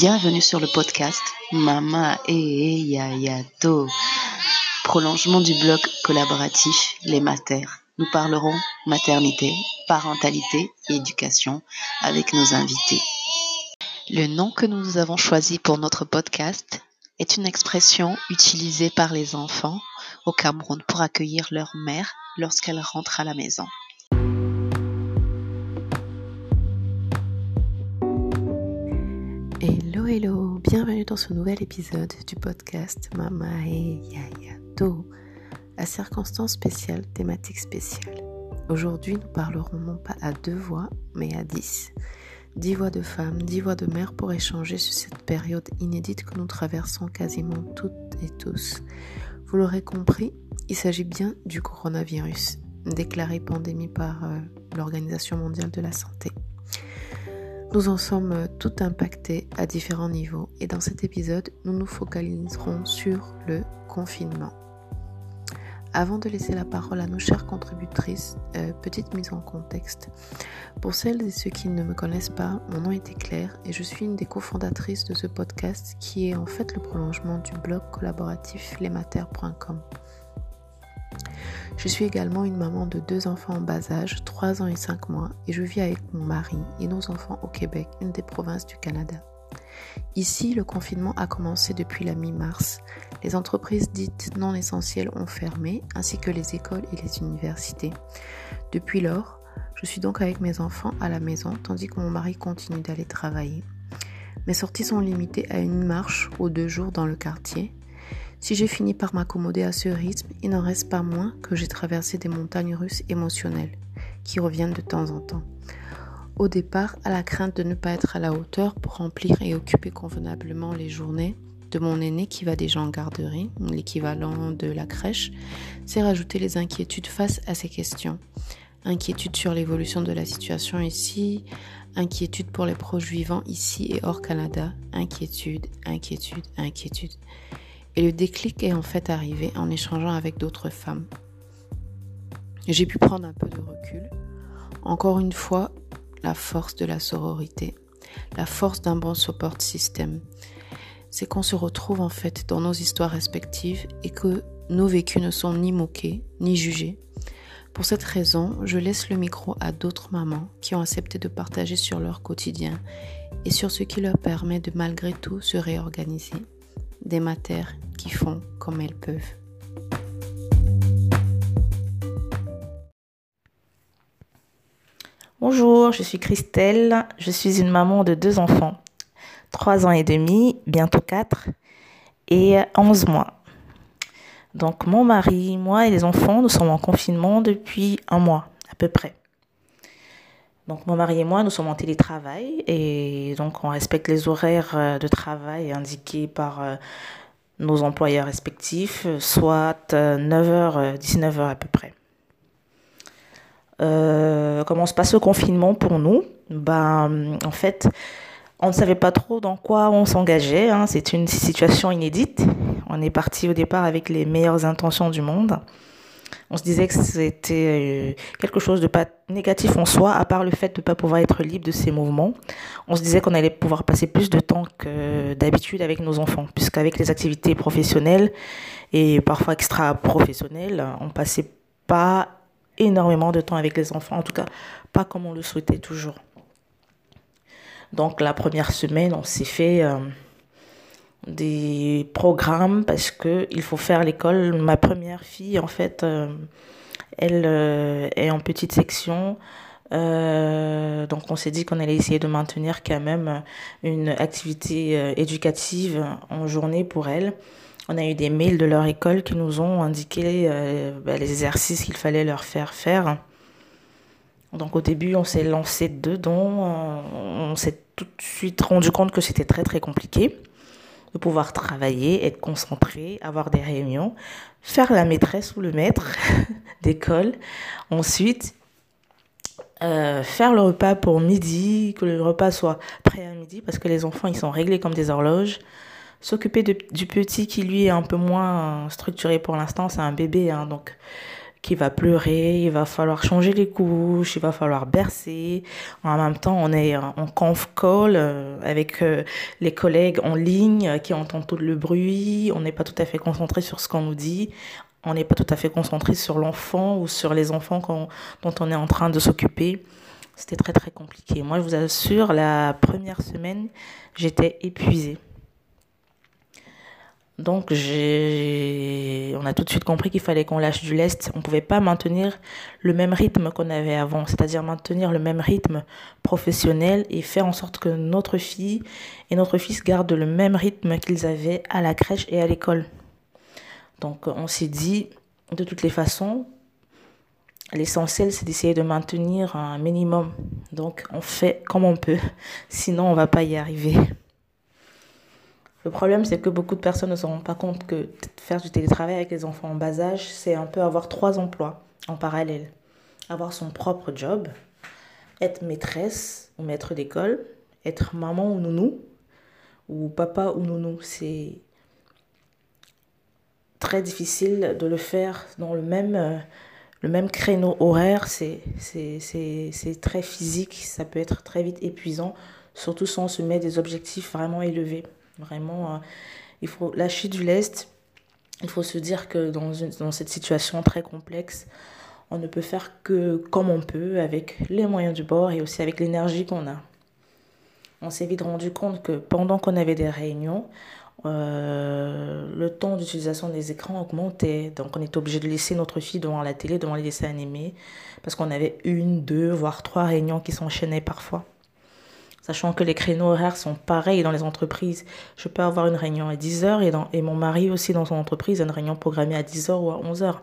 Bienvenue sur le podcast Mama e Yayato, prolongement du blog collaboratif Les Matères. Nous parlerons maternité, parentalité et éducation avec nos invités. Le nom que nous avons choisi pour notre podcast est une expression utilisée par les enfants au Cameroun pour accueillir leur mère lorsqu'elle rentre à la maison. Bienvenue dans ce nouvel épisode du podcast Mama et Yayato, à circonstances spéciales, thématique spéciale. Aujourd'hui, nous parlerons non pas à deux voix, mais à dix. Dix voix de femmes, dix voix de mères pour échanger sur cette période inédite que nous traversons quasiment toutes et tous. Vous l'aurez compris, il s'agit bien du coronavirus, déclaré pandémie par euh, l'Organisation mondiale de la santé. Nous en sommes tout impactés à différents niveaux et dans cet épisode, nous nous focaliserons sur le confinement. Avant de laisser la parole à nos chères contributrices, euh, petite mise en contexte. Pour celles et ceux qui ne me connaissent pas, mon nom est Claire et je suis une des cofondatrices de ce podcast qui est en fait le prolongement du blog collaboratif lesmater.com. Je suis également une maman de deux enfants en bas âge, 3 ans et 5 mois, et je vis avec mon mari et nos enfants au Québec, une des provinces du Canada. Ici, le confinement a commencé depuis la mi-mars. Les entreprises dites non essentielles ont fermé, ainsi que les écoles et les universités. Depuis lors, je suis donc avec mes enfants à la maison, tandis que mon mari continue d'aller travailler. Mes sorties sont limitées à une marche ou deux jours dans le quartier, si j'ai fini par m'accommoder à ce rythme, il n'en reste pas moins que j'ai traversé des montagnes russes émotionnelles qui reviennent de temps en temps. Au départ, à la crainte de ne pas être à la hauteur pour remplir et occuper convenablement les journées de mon aîné qui va déjà en garderie, l'équivalent de la crèche, c'est rajouter les inquiétudes face à ces questions. Inquiétude sur l'évolution de la situation ici, inquiétude pour les proches vivants ici et hors Canada, inquiétude, inquiétude, inquiétude. Et le déclic est en fait arrivé en échangeant avec d'autres femmes. J'ai pu prendre un peu de recul. Encore une fois, la force de la sororité, la force d'un bon support système. C'est qu'on se retrouve en fait dans nos histoires respectives et que nos vécus ne sont ni moqués, ni jugés. Pour cette raison, je laisse le micro à d'autres mamans qui ont accepté de partager sur leur quotidien et sur ce qui leur permet de malgré tout se réorganiser des matières qui font comme elles peuvent. Bonjour, je suis Christelle, je suis une maman de deux enfants, 3 ans et demi, bientôt 4, et 11 mois. Donc mon mari, moi et les enfants, nous sommes en confinement depuis un mois à peu près. Donc mon mari et moi, nous sommes en télétravail et donc on respecte les horaires euh, de travail indiqués par euh, nos employeurs respectifs, soit 9h, euh, 19h à peu près. comment se passe le confinement pour nous? Ben, en fait, on ne savait pas trop dans quoi on s'engageait. Hein. C'est une situation inédite. On est parti au départ avec les meilleures intentions du monde. On se disait que c'était euh, quelque chose de pas négatif en soi, à part le fait de ne pas pouvoir être libre de ses mouvements. On se disait qu'on allait pouvoir passer plus de temps que d'habitude avec nos enfants, puisqu'avec les activités professionnelles et parfois extra-professionnelles, on passait pas énormément de temps avec les enfants, en tout cas pas comme on le souhaitait toujours. Donc la première semaine, on s'est fait... Euh, des programmes parce que il faut faire l'école. Ma première fille, en fait, euh, elle euh, est en petite section. Euh, donc on s'est dit qu'on allait essayer de maintenir quand même une activité éducative en journée pour elle. On a eu des mails de leur école qui nous ont indiqué bah, les exercices qu'il fallait leur faire faire. Donc au début, on s'est lancé dedans. On s'est tout de suite rendu compte que c'était très très compliqué de pouvoir travailler, être concentré, avoir des réunions, faire la maîtresse ou le maître d'école. Ensuite, euh, faire le repas pour midi, que le repas soit prêt à midi, parce que les enfants, ils sont réglés comme des horloges. S'occuper du petit qui, lui, est un peu moins structuré pour l'instant, c'est un bébé, hein, donc qui va pleurer, il va falloir changer les couches, il va falloir bercer. En même temps, on est en conf call euh, avec euh, les collègues en ligne qui entendent tout le bruit. On n'est pas tout à fait concentré sur ce qu'on nous dit. On n'est pas tout à fait concentré sur l'enfant ou sur les enfants dont on est en train de s'occuper. C'était très très compliqué. Moi, je vous assure, la première semaine, j'étais épuisée. Donc, on a tout de suite compris qu'il fallait qu'on lâche du lest. On ne pouvait pas maintenir le même rythme qu'on avait avant, c'est-à-dire maintenir le même rythme professionnel et faire en sorte que notre fille et notre fils gardent le même rythme qu'ils avaient à la crèche et à l'école. Donc, on s'est dit, de toutes les façons, l'essentiel, c'est d'essayer de maintenir un minimum. Donc, on fait comme on peut, sinon on ne va pas y arriver. Le problème, c'est que beaucoup de personnes ne se rendent pas compte que faire du télétravail avec les enfants en bas âge, c'est un peu avoir trois emplois en parallèle. Avoir son propre job, être maîtresse ou maître d'école, être maman ou nounou, ou papa ou nounou. C'est très difficile de le faire dans le même, euh, le même créneau horaire. C'est très physique, ça peut être très vite épuisant, surtout si on se met des objectifs vraiment élevés. Vraiment, euh, il faut lâcher du lest. Il faut se dire que dans, une, cette situation très complexe, on ne peut faire que comme on peut, avec les moyens du bord et aussi avec l'énergie qu'on a. On s'est vite rendu compte que pendant qu'on avait des réunions, euh, le temps d'utilisation des écrans augmentait. Donc on était obligé de laisser notre fille devant la télé, devant les dessins animés, parce qu'on avait une, deux, voire trois réunions qui s'enchaînaient parfois sachant que les créneaux horaires sont pareils dans les entreprises. Je peux avoir une réunion à 10h et, et mon mari aussi dans son entreprise a une réunion programmée à 10h ou à 11h.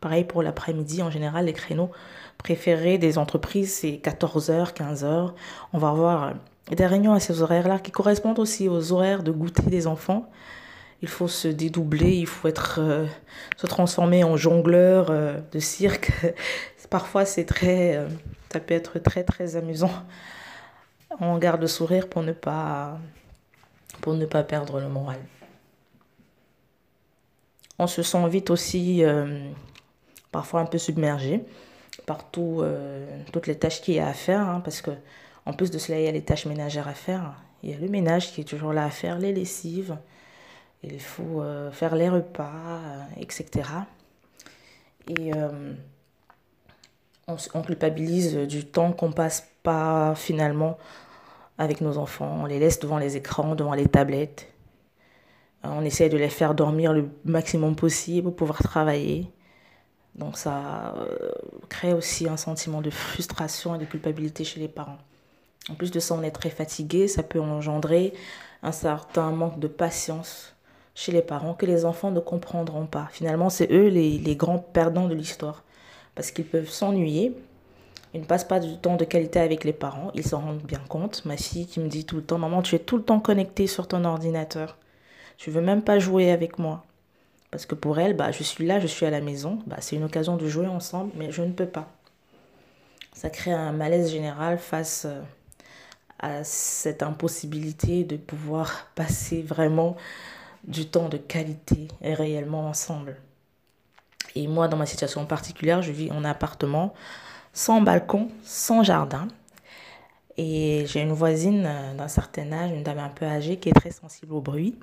Pareil pour l'après-midi, en général, les créneaux préférés des entreprises, c'est 14h, 15h. On va avoir euh, des réunions à ces horaires-là qui correspondent aussi aux horaires de goûter des enfants. Il faut se dédoubler, il faut être, euh, se transformer en jongleur euh, de cirque. Parfois, c'est très, ça peut être très, très amusant on garde le sourire pour ne pas, pour ne pas perdre le moral. On se sent vite aussi euh, parfois un peu submergé par euh, toutes les tâches qu'il y a à faire, hein, parce que en plus de cela, il y a les tâches ménagères à faire. Il y a le ménage qui est toujours là à faire, les lessives, il faut euh, faire les repas, etc. Et on, on, culpabilise du temps qu'on passe pas finalement avec nos enfants. On les laisse devant les écrans, devant les tablettes. On essaie de les faire dormir le maximum possible pour pouvoir travailler. Donc ça euh, crée aussi un sentiment de frustration et de culpabilité chez les parents. En plus de ça, on est très fatigué, ça peut engendrer un certain manque de patience chez les parents que les enfants ne comprendront pas. Finalement, c'est eux les grands perdants de l'histoire parce qu'ils peuvent s'ennuyer ils ne passent pas du temps de qualité avec les parents, ils s'en rendent bien compte. Ma fille qui me dit tout le temps, maman, tu es tout le temps connectée sur ton ordinateur. Tu veux même pas jouer avec moi. Parce que pour elle, bah, je suis là, je suis à la maison, bah, c'est une occasion de jouer ensemble, mais je ne peux pas. Ça crée un malaise général face euh, à cette impossibilité de pouvoir passer vraiment du temps de qualité et réellement ensemble. Et moi, dans ma situation particulière, je vis en appartement sans balcon, sans jardin. Et j'ai une voisine euh, d'un certain âge, une dame un peu âgée, qui est très sensible au bruit.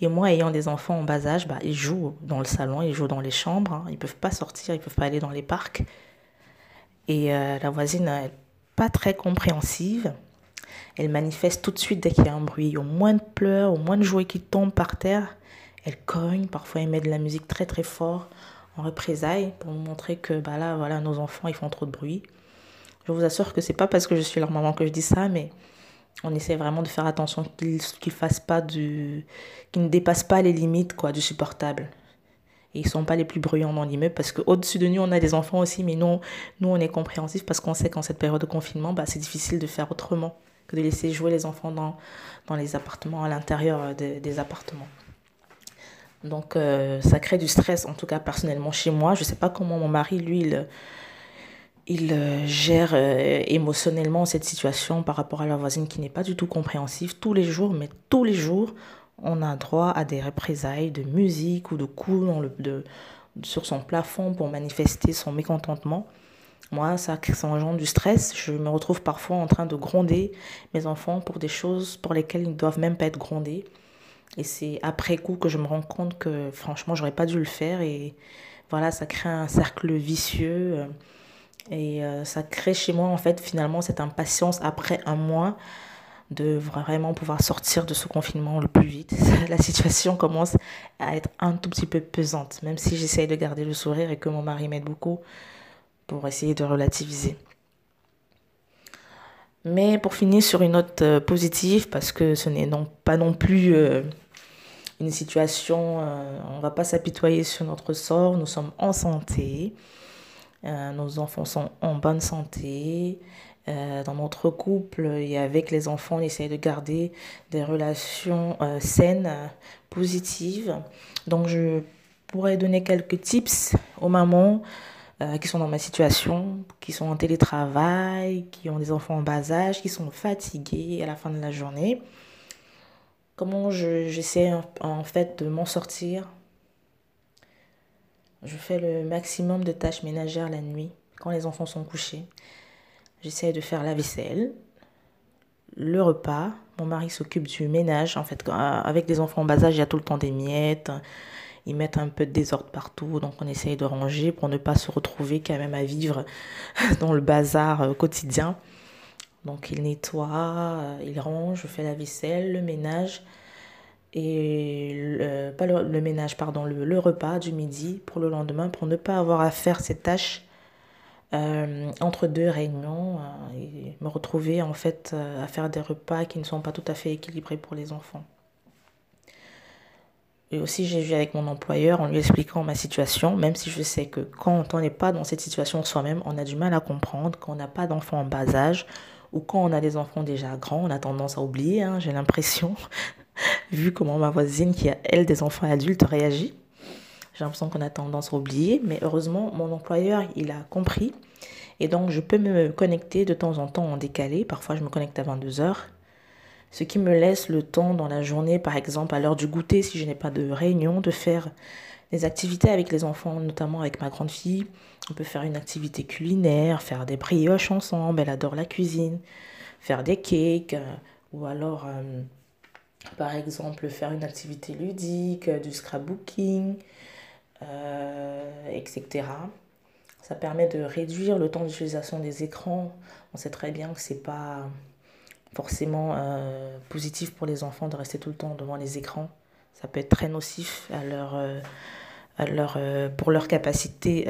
Et moi, ayant des enfants en bas âge, bah, ils jouent dans le salon, ils jouent dans les chambres. Hein. Ils ne peuvent pas sortir, ils ne peuvent pas aller dans les parcs. Et euh, la voisine n'est pas très compréhensive. Elle manifeste tout de suite dès qu'il y a un bruit. Au moins de pleurs, au moins de jouets qui tombent par terre, elle cogne. Parfois, elle met de la musique très très fort en représailles pour montrer que bah là, voilà, nos enfants, ils font trop de bruit. Je vous assure que c'est pas parce que je suis leur maman que je dis ça, mais on essaie vraiment de faire attention qu'ils fassent pas du, qu'ils ne dépassent pas les limites quoi du supportable. Et ils sont pas les plus bruyants dans l'immeuble parce qu'au-dessus de nous, on a des enfants aussi, mais nous, nous on est compréhensifs parce qu'on sait qu'en cette période de confinement, bah, c'est difficile de faire autrement que de laisser jouer les enfants dans, dans les appartements, à l'intérieur des appartements. Donc euh, ça crée du stress, en tout cas personnellement chez moi. Je ne sais pas comment mon mari, lui, il, il euh, gère euh, émotionnellement cette situation par rapport à la voisine qui n'est pas du tout compréhensive. Tous les jours, mais tous les jours, on a droit à des représailles de musique ou de coups sur son plafond pour manifester son mécontentement. Moi, ça, ça engendre du stress. Je me retrouve parfois en train de gronder mes enfants pour des choses pour lesquelles ils ne doivent même pas être grondés. Et c'est après coup que je me rends compte que franchement, j'aurais pas dû le faire. Et voilà, ça crée un cercle vicieux. Et euh, ça crée chez moi, en fait, finalement, cette impatience après un mois de vraiment pouvoir sortir de ce confinement le plus vite. La situation commence à être un tout petit peu pesante, même si j'essaye de garder le sourire et que mon mari m'aide beaucoup pour essayer de relativiser. Mais pour finir sur une note euh, positive, parce que ce n'est non, pas non plus euh, une situation, on ne va pas s'apitoyer sur notre sort, nous sommes en santé, nos enfants sont en bonne santé, euh, dans notre couple et avec les enfants, on essaye de garder des relations euh, saines, positives. Donc, je pourrais donner quelques tips aux mamans euh, qui sont dans ma situation, qui sont en télétravail, qui ont des enfants en bas âge, qui sont fatigués à la fin de la journée. Comment j'essaie en fait de m'en sortir? Je fais le maximum de tâches ménagères la nuit quand les enfants sont couchés. J'essaie de faire la vaisselle, le repas. Mon mari s'occupe du ménage. Avec les enfants en bas âge, il y a tout le temps des miettes. Ils mettent un peu de désordre partout. Donc, on essaye de ranger pour ne pas se retrouver quand même à vivre dans le bazar euh, quotidien. Donc, il nettoie, euh, il range, je fais la vaisselle, le ménage. Et le, pas le, ménage, pardon, le, repas du midi pour le lendemain pour ne pas avoir à faire ces tâches euh, entre deux réunions euh, et me retrouver en fait à faire des repas qui ne sont pas tout à fait équilibrés pour les enfants. Et aussi j'ai vu avec mon employeur en lui expliquant ma situation, même si je sais que quand on n'est pas dans cette situation soi-même, on a du mal à comprendre, quand on n'a pas d'enfants en bas âge ou quand on a des enfants déjà grands, on a tendance à oublier, hein, j'ai l'impression, vu comment ma voisine qui a elle des enfants adultes réagit. J'ai l'impression qu'on a tendance à oublier, mais heureusement, mon employeur, il a compris. Et donc, je peux me connecter de temps en temps en décalé. Parfois, je me connecte à 22 heures. Ce qui me laisse le temps dans la journée, par exemple, à l'heure du goûter, si je n'ai pas de réunion, de faire des activités avec les enfants, notamment avec ma grande fille. On peut faire une activité culinaire, faire des brioches ensemble. Elle adore la cuisine. Faire des cakes. Euh, ou alors, euh, par exemple, faire une activité ludique, euh, du scrapbooking. Etc. Ça permet de réduire le temps d'utilisation des écrans. On sait très bien que c'est pas forcément positif pour les enfants de rester tout le temps devant les écrans. Ça peut être très nocif à leur, euh, pour leur capacité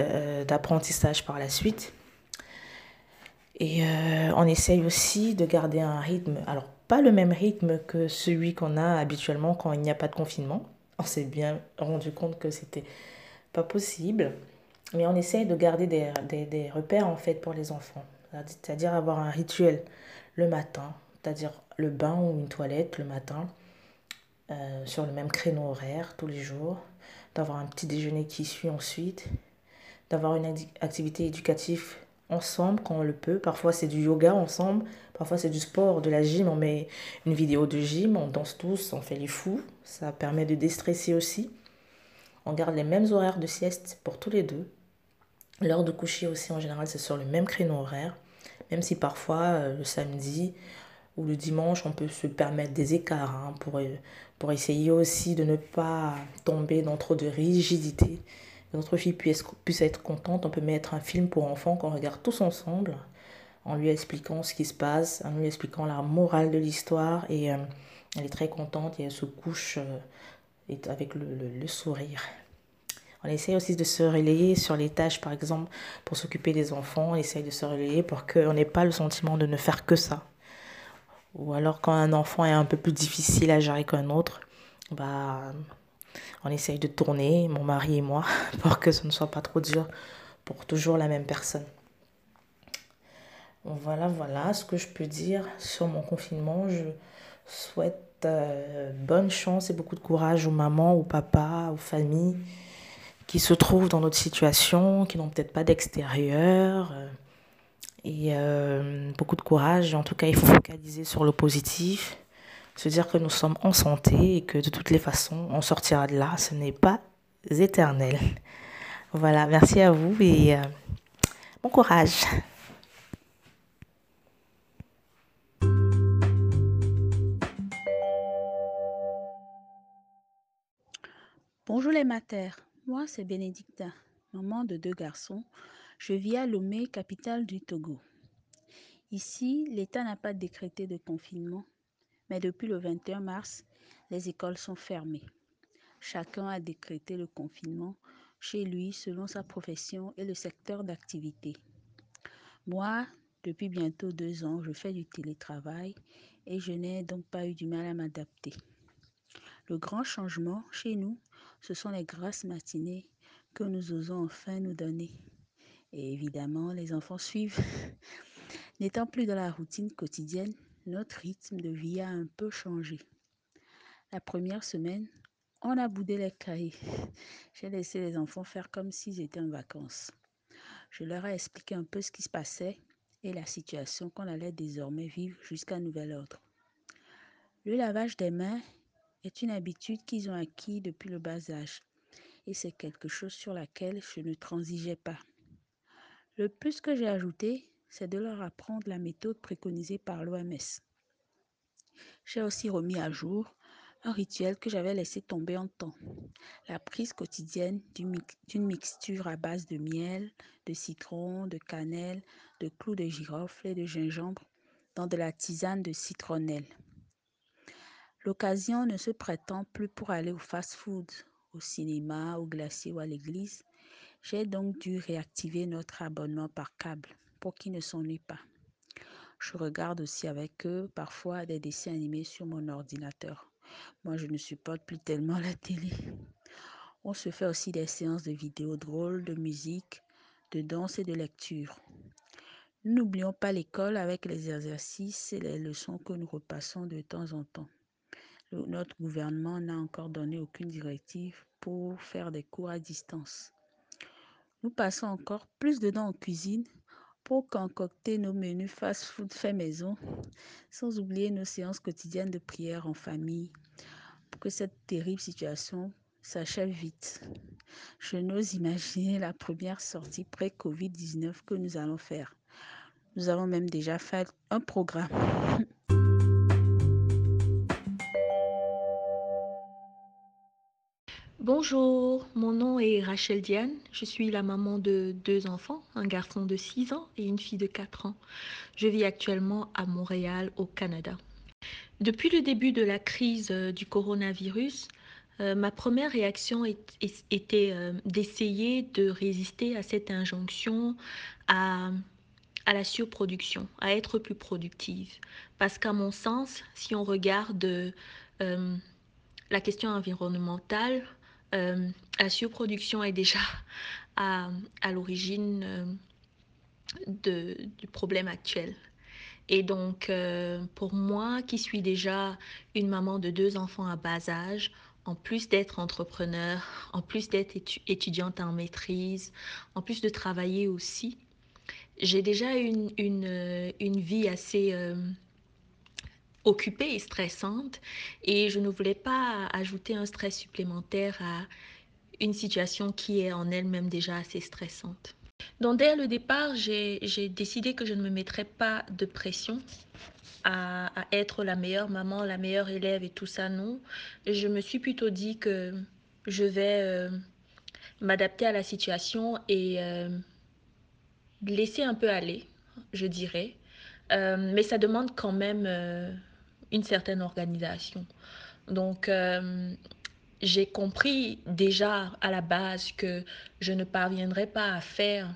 d'apprentissage par la suite. Et on essaye aussi de garder un rythme, alors pas le même rythme que celui qu'on a habituellement quand il n'y a pas de confinement. On s'est bien rendu compte que c'était pas possible. Mais on essaye de garder des, des, repères en fait pour les enfants. C'est-à-dire avoir un rituel le matin, c'est-à-dire le bain ou une toilette le matin, euh, sur le même créneau horaire tous les jours, d'avoir un petit déjeuner qui suit ensuite, d'avoir une activité éducative ensemble quand on le peut. Parfois c'est du yoga ensemble, parfois c'est du sport, de la gym, on met une vidéo de gym, on danse tous, on fait les fous, ça permet de déstresser aussi. On garde les mêmes horaires de sieste pour tous les deux. L'heure de coucher aussi, en général, c'est sur le même créneau horaire. Même si parfois, euh, le samedi ou le dimanche, on peut se permettre des écarts hein, pour, euh, pour essayer aussi de ne pas tomber dans trop de rigidité. notre fille puisse, puisse être contente, on peut mettre un film pour enfants qu'on regarde tous ensemble en lui expliquant ce qui se passe, en lui expliquant la morale de l'histoire et euh, elle est très contente et elle se couche avec le, le, sourire. On essaye aussi de se relayer sur les tâches, par exemple, pour s'occuper des enfants. On essaye de se relayer pour qu'on n'ait pas le sentiment de ne faire que ça. Ou alors quand un enfant est un peu plus difficile à gérer qu'un autre, bah, on essaye de tourner, mon mari et moi, pour que ce ne soit pas trop dur pour toujours la même personne. Voilà, voilà ce que je peux dire sur mon confinement. Je souhaite euh, bonne chance et beaucoup de courage aux mamans, aux papas, aux familles qui se trouvent dans notre situation, qui n'ont peut-être pas d'extérieur. Euh, et euh, beaucoup de courage. En tout cas, il faut focaliser sur le positif, se dire que nous sommes en santé et que de toutes les façons, on sortira de là. Ce n'est pas éternel. Voilà, merci à vous et euh, bon courage. Bonjour les matères, moi c'est Bénédicta, maman de deux garçons. Je vis à Lomé, capitale du Togo. Ici, l'État n'a pas décrété de confinement, mais depuis le 21 mars, les écoles sont fermées. Chacun a décrété le confinement chez lui selon sa profession et le secteur d'activité. Moi, depuis bientôt deux ans, je fais du télétravail et je n'ai donc pas eu du mal à m'adapter. Le grand changement chez nous, ce sont les grasses matinées que nous osons enfin nous donner. Et évidemment, les enfants suivent. N'étant plus dans la routine quotidienne, notre rythme de vie a un peu changé. La première semaine, on a boudé les cahiers. J'ai laissé les enfants faire comme s'ils étaient en vacances. Je leur ai expliqué un peu ce qui se passait et la situation qu'on allait désormais vivre jusqu'à nouvel ordre. Le lavage des mains est une habitude qu'ils ont acquis depuis le bas âge et c'est quelque chose sur laquelle je ne transigeais pas. Le plus que j'ai ajouté, c'est de leur apprendre la méthode préconisée par l'OMS. J'ai aussi remis à jour un rituel que j'avais laissé tomber en temps. La prise quotidienne d'une mixture à base de miel, de citron, de cannelle, de clous de girofle et de gingembre dans de la tisane de citronnelle. L'occasion ne se prétend plus pour aller au fast-food, au cinéma, au glacier ou à l'église. J'ai donc dû réactiver notre abonnement par câble pour qu'ils ne s'ennuient pas. Je regarde aussi avec eux parfois des dessins animés sur mon ordinateur. Moi, je ne supporte plus tellement la télé. On se fait aussi des séances de vidéos drôles, de musique, de danse et de lecture. N'oublions pas l'école avec les exercices et les leçons que nous repassons de temps en temps notre gouvernement n'a encore donné aucune directive pour faire des cours à distance. Nous passons encore plus de temps en cuisine pour concocter nos menus fast-food fait maison, sans oublier nos séances quotidiennes de prière en famille, pour que cette terrible situation s'achève vite. Je n'ose imaginer la première sortie pré-Covid-19 que nous allons faire. Nous avons même déjà fait un programme. Bonjour, mon nom est Rachel Diane. Je suis la maman de deux enfants, un garçon de 6 ans et une fille de 4 ans. Je vis actuellement à Montréal, au Canada. Depuis le début de la crise euh, du coronavirus, euh, ma première réaction était euh, d'essayer de résister à cette injonction à, à la surproduction, à être plus productive. Parce qu'à mon sens, si on regarde la question environnementale, euh, la surproduction est déjà à, l'origine euh, du problème actuel. Et donc, euh, pour moi, qui suis déjà une maman de deux enfants à bas âge, en plus d'être entrepreneur, en plus d'être étudiante en maîtrise, en plus de travailler aussi, j'ai déjà une, vie assez occupée et stressante et je ne voulais pas ajouter un stress supplémentaire à une situation qui est en elle-même déjà assez stressante. Donc dès le départ, j'ai décidé que je ne me mettrais pas de pression à, être la meilleure maman, la meilleure élève et tout ça, non. Je me suis plutôt dit que je vais euh, m'adapter à la situation et euh, laisser un peu aller, je dirais. Euh, mais ça demande quand même une certaine organisation. Donc, euh, j'ai compris déjà à la base que je ne parviendrais pas à faire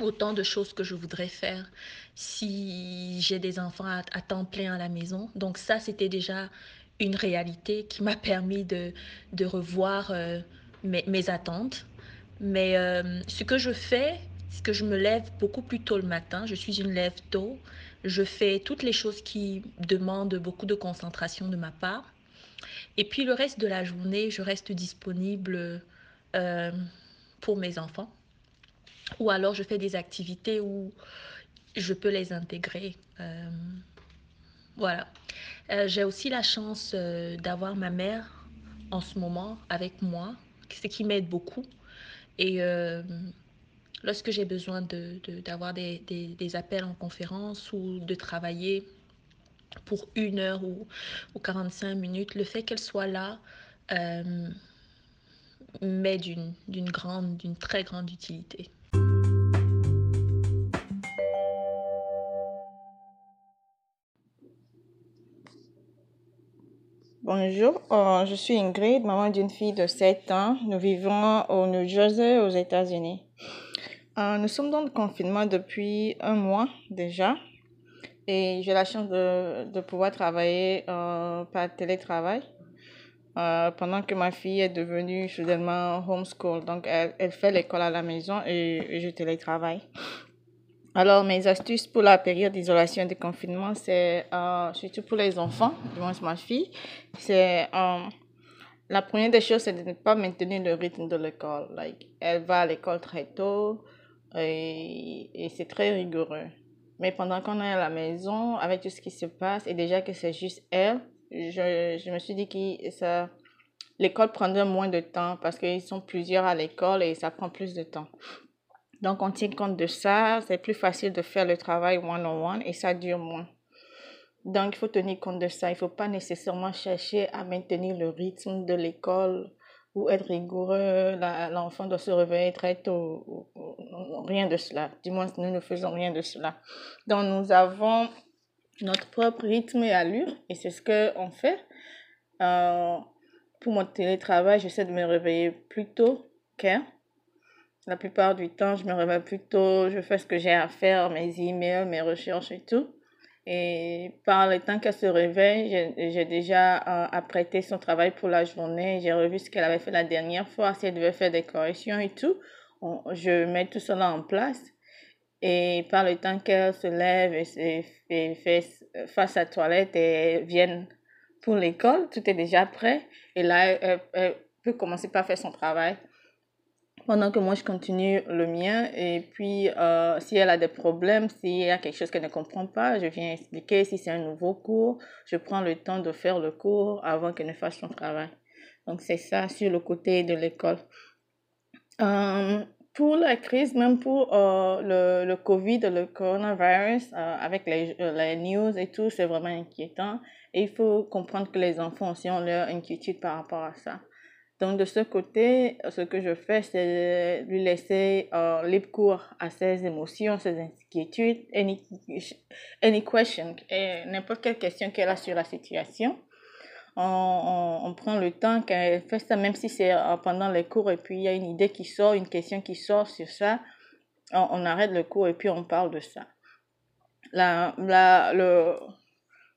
autant de choses que je voudrais faire si j'ai des enfants à, temps plein à la maison. Donc ça, c'était déjà une réalité qui m'a permis de, de revoir euh, mes, attentes. Mais euh, ce que je fais, c'est que je me lève beaucoup plus tôt le matin. Je suis une lève tôt. Je fais toutes les choses qui demandent beaucoup de concentration de ma part. Et puis le reste de la journée, je reste disponible euh, pour mes enfants. Ou alors je fais des activités où je peux les intégrer. Euh, voilà. Euh, j'ai aussi la chance d'avoir ma mère en ce moment avec moi, ce qui m'aide beaucoup. Et lorsque j'ai besoin d'avoir de, des, des, des, appels en conférence ou de travailler pour une heure ou, ou 45 minutes, le fait qu'elle soit là euh, m'est d'une grande, d'une très grande utilité. Bonjour, euh, je suis Ingrid, maman d'une fille de 7 ans. Nous vivons au New Jersey, aux États-Unis. Euh, nous sommes dans le confinement depuis un mois déjà et j'ai la chance de, pouvoir travailler euh, par télétravail euh, pendant que ma fille est devenue soudainement homeschool. Donc, elle, fait l'école à la maison et, je télétravaille. Alors, mes astuces pour la période d'isolation et de confinement, c'est surtout pour les enfants, du moins ma fille, c'est la première des choses, c'est de ne pas maintenir le rythme de l'école. Like, elle va à l'école très tôt et, c'est très rigoureux. Mais pendant qu'on est à la maison, avec tout ce qui se passe, et déjà que c'est juste elle, je, je me suis dit que ça, l'école prendrait moins de temps parce qu'ils sont plusieurs à l'école et ça prend plus de temps. Donc, on tient compte de ça. C'est plus facile de faire le travail one-on-one et ça dure moins. Donc, il faut tenir compte de ça. Il ne faut pas nécessairement chercher à maintenir le rythme de l'école ou être rigoureux. L'enfant doit se réveiller très tôt. Rien de cela. Du moins, nous ne faisons rien de cela. Donc, nous avons notre propre rythme et allure et c'est ce qu'on fait. Euh, pour mon télétravail, j'essaie de me réveiller plus tôt qu'elle. La plupart du temps, je me réveille plus tôt, je fais ce que j'ai à faire, mes emails, mes recherches et tout. Et par le temps qu'elle se réveille, j'ai déjà euh, apprêté son travail pour la journée. J'ai revu ce qu'elle avait fait la dernière fois, si elle devait faire des corrections et tout. Je mets tout cela en place. Et par le temps qu'elle se lève et, et, fait face à la toilette et vienne pour l'école, tout est déjà prêt. Et là, elle peut commencer par faire son travail pendant que moi je continue le mien et puis euh, si elle a des problèmes, s'il y a quelque chose qu'elle ne comprend pas, je viens expliquer. Si c'est un nouveau cours, je prends le temps de faire le cours avant qu'elle ne fasse son travail. Donc c'est ça sur le côté de l'école. Euh, pour la crise, même pour euh, le, le Covid, le coronavirus, avec les, les news et tout, c'est vraiment inquiétant. Et il faut comprendre que les enfants aussi ont leur inquiétude par rapport à ça. Donc, de ce côté, ce que je fais, c'est lui laisser euh, libre cours à ses émotions, ses inquiétudes, any, any question, n'importe quelle question qu'elle a sur la situation. On, on, prend le temps qu'elle fait ça, même si c'est euh, pendant les cours, et puis il y a une idée qui sort, une question qui sort sur ça, on, arrête le cours et puis on parle de ça. Le,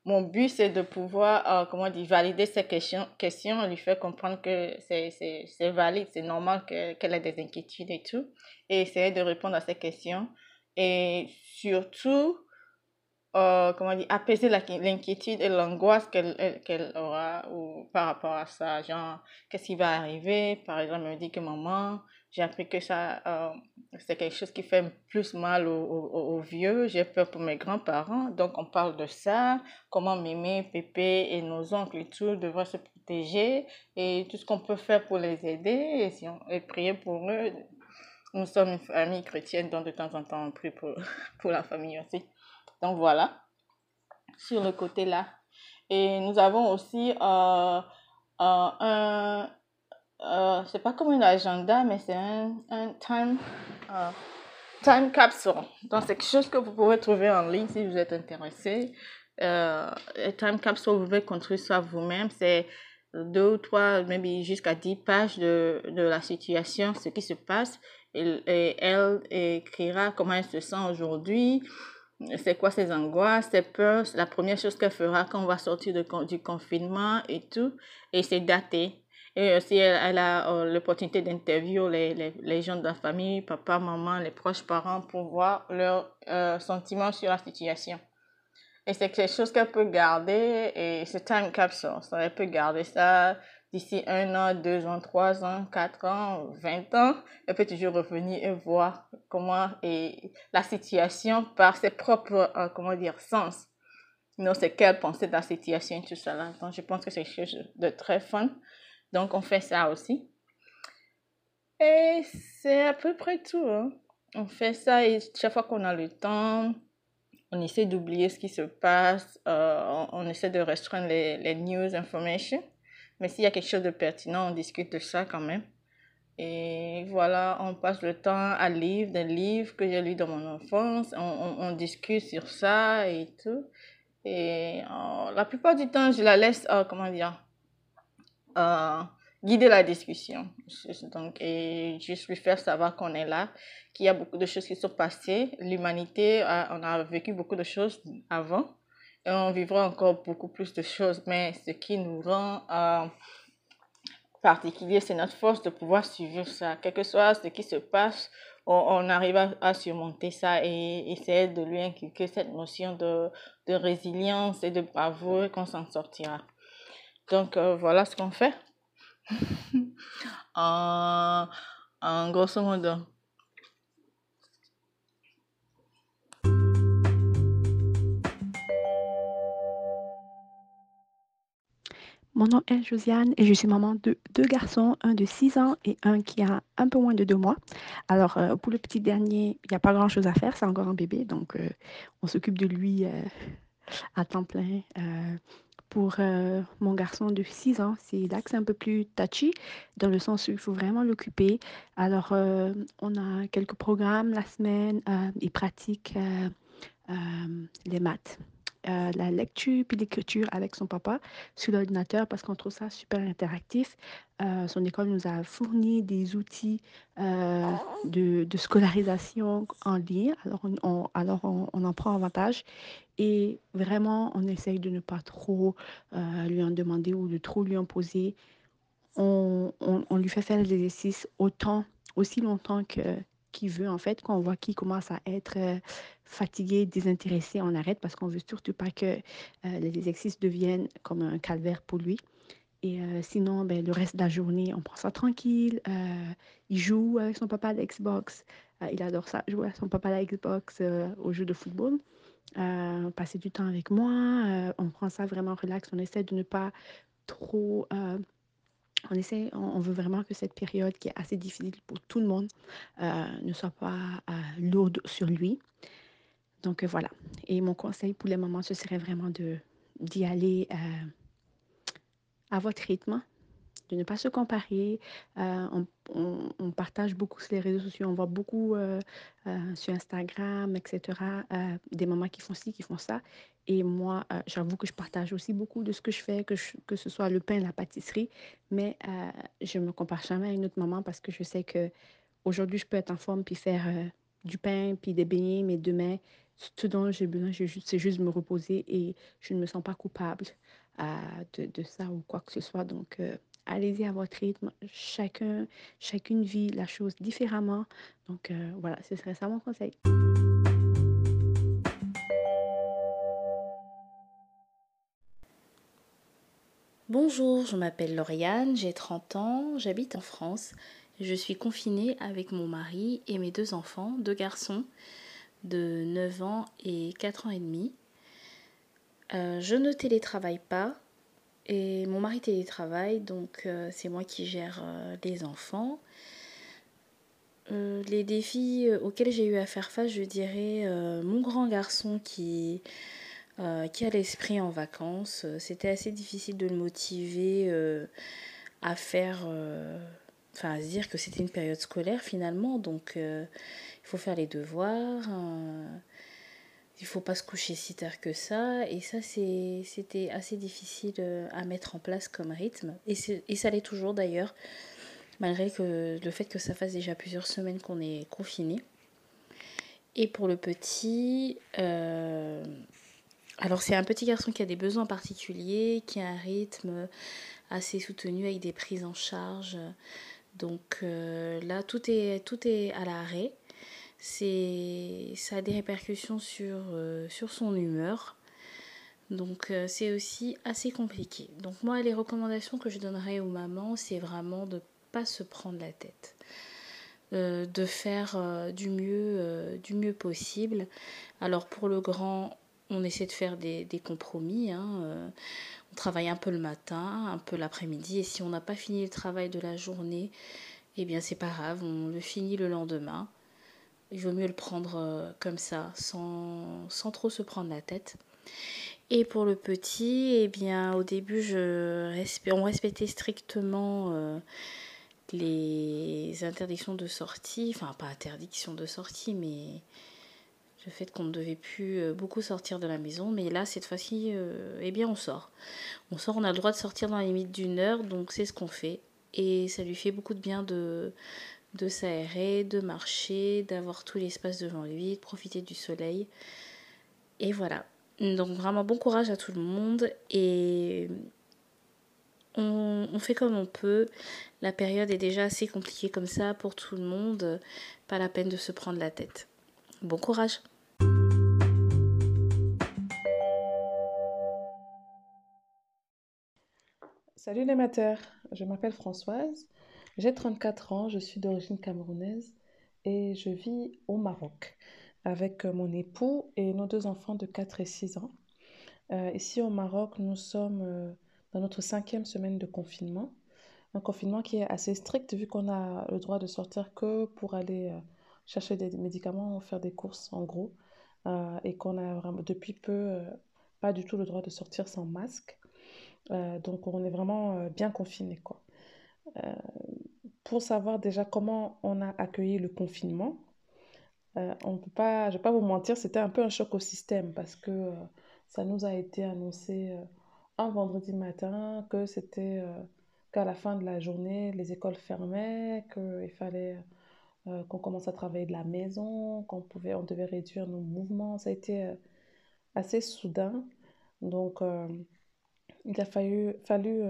mon but, c'est de pouvoir, euh, comment dire, valider ces questions, questions, lui faire comprendre que c'est valide, c'est normal qu'elle qu ait des inquiétudes et tout, et essayer de répondre à ces questions. Et surtout, euh, comment dire, apaiser l'inquiétude et l'angoisse qu'elle qu'elle aura ou, par rapport à ça. Genre, qu'est-ce qui va arriver? Par exemple, elle me dit que maman, j'ai appris que ça, euh, c'est quelque chose qui fait plus mal aux, aux, vieux. J'ai peur pour mes grands-parents. Donc, on parle de ça, comment Mémé, Pépé et nos oncles et tout devraient se protéger et tout ce qu'on peut faire pour les aider et, si on, et prier pour eux. Nous sommes une famille chrétienne, donc de temps en temps, on prie pour, pour la famille aussi. Donc voilà, sur le côté là. Et nous avons aussi euh, euh, un, euh, c'est pas comme un agenda, mais c'est un, un time, euh, time capsule. Donc c'est quelque chose que vous pouvez trouver en ligne si vous êtes intéressé. Euh, time capsule, vous pouvez construire ça vous-même. C'est deux ou trois, maybe jusqu'à dix pages de, de la situation, ce qui se passe. Et, elle écrira comment elle se sent aujourd'hui, c'est quoi ses angoisses, ses peurs, la première chose qu'elle fera quand on va sortir du confinement et tout, et c'est daté. Et aussi, elle, a euh, l'opportunité d'interviewer les, les, les, gens de la famille, papa, maman, les proches parents, pour voir leurs euh, sentiments sur la situation. Et c'est quelque chose qu'elle peut garder, et c'est time capsule. Elle peut garder ça d'ici un an, deux ans, trois ans, quatre ans, vingt ans, elle peut toujours revenir et voir comment est la situation par ses propres, euh, comment dire, sens. Non, c'est qu'elle pensait de la situation tout ça. Donc, je pense que c'est quelque chose de très fun. Donc, on fait ça aussi. Et c'est à peu près tout. Hein. On fait ça et chaque fois qu'on a le temps, on essaie d'oublier ce qui se passe, euh, on, essaie de restreindre les, news information. Mais s'il y a quelque chose de pertinent, on discute de ça quand même. Et voilà, on passe le temps à lire des livres que j'ai lus dans mon enfance. On, on, discute sur ça et tout. Et euh, la plupart du temps, je la laisse, euh, comment dire, euh, guider la discussion. Donc, et juste lui faire savoir qu'on est là, qu'il y a beaucoup de choses qui sont passées. L'humanité, on a vécu beaucoup de choses avant. Et on vivra encore beaucoup plus de choses. Mais ce qui nous rend particulier, c'est notre force de pouvoir suivre ça. Quel que soit ce qui se passe, on, arrive à, surmonter ça et essayer de lui inculquer cette notion de, de résilience et de bravoure qu'on s'en sortira. Donc euh, voilà ce qu'on fait. en, en grosso modo. Mon nom est Josiane et je suis maman de deux garçons, un de 6 ans et un qui a un peu moins de deux mois. Alors, euh, pour le petit dernier, il n'y a pas grand-chose à faire, c'est encore un bébé, donc euh, on s'occupe de lui euh, à temps plein. Pour mon garçon de 6 ans, c'est là que c'est un peu plus touchy, dans le sens où il faut vraiment l'occuper. Alors, on a quelques programmes la semaine, il pratique les maths. Euh, la lecture puis l'écriture avec son papa sur l'ordinateur parce qu'on trouve ça super interactif. Euh, son école nous a fourni des outils euh, de, scolarisation en ligne. Alors, on, alors on, en prend avantage et vraiment, on essaye de ne pas trop lui en demander ou de trop lui en poser. On, on lui fait faire l'exercice autant, aussi longtemps que qui veut, en fait, quand on voit qu'il commence à être euh, fatigué, désintéressé, on arrête parce qu'on veut surtout pas que euh, les exercices deviennent comme un calvaire pour lui. Et euh, sinon, ben, le reste de la journée, on prend ça tranquille. il joue avec son papa à la Xbox. il adore ça, jouer avec son papa à la Xbox au jeu de football. passer du temps avec moi. on prend ça vraiment relax. On essaie de ne pas trop on essaie, on, veut vraiment que cette période qui est assez difficile pour tout le monde euh, ne soit pas euh, lourde sur lui. Donc euh, voilà. Et mon conseil pour les mamans, ce serait vraiment d'y aller à votre rythme, de ne pas se comparer. Euh, on, partage beaucoup sur les réseaux sociaux, on voit beaucoup euh, euh, sur Instagram, etc. des mamans qui font ci, qui font ça. Et moi, j'avoue que je partage aussi beaucoup de ce que je fais, que, que ce soit le pain, la pâtisserie, mais je ne me compare jamais à une autre maman parce que je sais que aujourd'hui, je peux être en forme puis faire du pain puis des beignets, mais demain, tout dont j'ai besoin, c'est juste me reposer et je ne me sens pas coupable de, de, ça ou quoi que ce soit. Donc, allez-y à votre rythme. Chacun, chacune vit la chose différemment. Donc euh, voilà, ce serait ça mon conseil. Bonjour, je m'appelle Lauriane, j'ai 30 ans, j'habite en France. Je suis confinée avec mon mari et mes deux enfants, deux garçons de 9 ans et 4 ans et demi. Euh, je ne télétravaille pas, et mon mari télétravaille, donc euh, c'est moi qui gère euh, les enfants. Euh, les défis auxquels j'ai eu à faire face, je dirais, mon grand garçon qui, qui a l'esprit en vacances, c'était assez difficile de le motiver à faire, enfin à se dire que c'était une période scolaire finalement, donc il faut faire les devoirs il faut pas se coucher si tard que ça. Et ça, c'était assez difficile euh, à mettre en place comme rythme. Et, ça l'est toujours d'ailleurs, malgré que le fait que ça fasse déjà plusieurs semaines qu'on est confiné. Et pour le petit, euh, alors c'est un petit garçon qui a des besoins particuliers, qui a un rythme assez soutenu avec des prises en charge. Donc euh, là, tout est, tout est à l'arrêt c'est ça a des répercussions sur, euh, sur son humeur. Donc euh, c'est aussi assez compliqué. Donc moi les recommandations que je donnerais aux mamans, c'est vraiment de pas se prendre la tête. Euh, de faire du mieux du mieux possible. Alors pour le grand, on essaie de faire des, des compromis. Hein. on travaille un peu le matin, un peu l'après-midi. Et si on n'a pas fini le travail de la journée, eh bien c'est pas grave, on le finit le lendemain. Il vaut mieux le prendre euh, comme ça, sans, sans trop se prendre la tête. Et pour le petit, eh bien, au début, je on respectait strictement euh, les interdictions de sortie. Enfin, pas interdiction de sortie, mais le fait qu'on ne devait plus euh, beaucoup sortir de la maison. Mais là, cette fois-ci, euh, eh bien, on sort. On sort, on a le droit de sortir dans la limite d'une heure, donc c'est ce qu'on fait. Et ça lui fait beaucoup de bien de, de s'aérer, de marcher, d'avoir tout l'espace devant lui, de profiter du soleil. Et voilà, donc vraiment bon courage à tout le monde et on, fait comme on peut. La période est déjà assez compliquée comme ça pour tout le monde. Pas la peine de se prendre la tête. Bon courage. Salut les mateurs, je m'appelle Françoise, j'ai 34 ans, je suis d'origine camerounaise et je vis au Maroc avec euh, mon époux et nos deux enfants de 4 et 6 ans. Euh, ici au Maroc, nous sommes euh, dans notre cinquième semaine de confinement. Un confinement qui est assez strict vu qu'on a le droit de sortir que pour aller chercher des médicaments ou faire des courses en gros. et qu'on a vraiment, depuis peu pas du tout le droit de sortir sans masque. donc on est vraiment bien confiné quoi. Pour savoir déjà comment on a accueilli le confinement, euh, on peut pas, je vais pas vous mentir, c'était un peu un choc au système parce que euh, ça nous a été annoncé euh, un vendredi matin que c'était qu'à la fin de la journée, les écoles fermaient, qu'il fallait qu'on commence à travailler de la maison, qu'on pouvait, on devait réduire nos mouvements. Ça a été assez soudain. Donc, il a fallu, fallu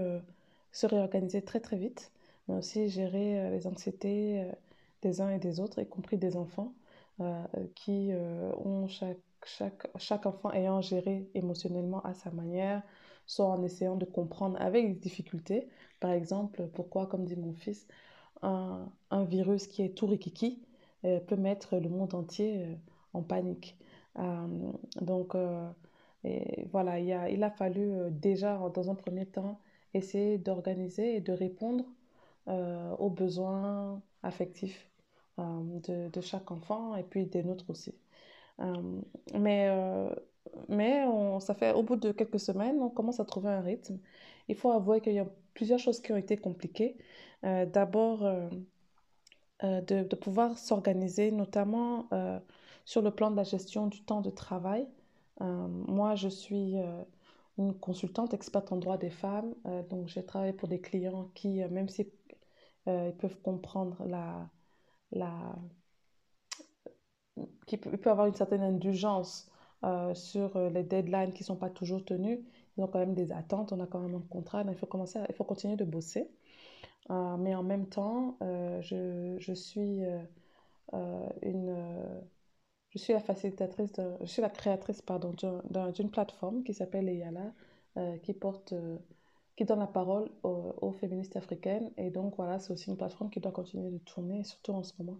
se réorganiser très très vite, mais aussi gérer les anxiétés des uns et des autres, y compris des enfants. Euh, qui euh, ont chaque, chaque, chaque enfant ayant géré émotionnellement à sa manière, soit en essayant de comprendre avec des difficultés. Par exemple, pourquoi, comme dit mon fils, un, un virus qui est tout rikiki euh, peut mettre le monde entier en panique. donc, voilà, il a, il a fallu déjà, dans un premier temps, essayer d'organiser et de répondre aux besoins affectifs euh, de, chaque enfant et puis des nôtres aussi. Euh, mais euh, mais ça fait au bout de quelques semaines, on commence à trouver un rythme. Il faut avouer qu'il y a plusieurs choses qui ont été compliquées. D'abord, de, pouvoir s'organiser, notamment sur le plan de la gestion du temps de travail. moi, je suis une consultante experte en droit des femmes, donc j'ai travaillé pour des clients qui, même si ils peuvent comprendre la, la, qui peut, avoir une certaine indulgence euh, sur euh, les deadlines qui ne sont pas toujours tenus. Ils ont quand même des attentes, on a quand même un contrat, il faut, commencer il faut continuer de bosser. Euh, mais en même temps, je, je, suis une... je suis la facilitatrice, je suis la créatrice pardon, d'une plateforme qui s'appelle Eyala, qui porte qui donne la parole aux, féministes africaines. Et donc, voilà, c'est aussi une plateforme qui doit continuer de tourner, surtout en ce moment.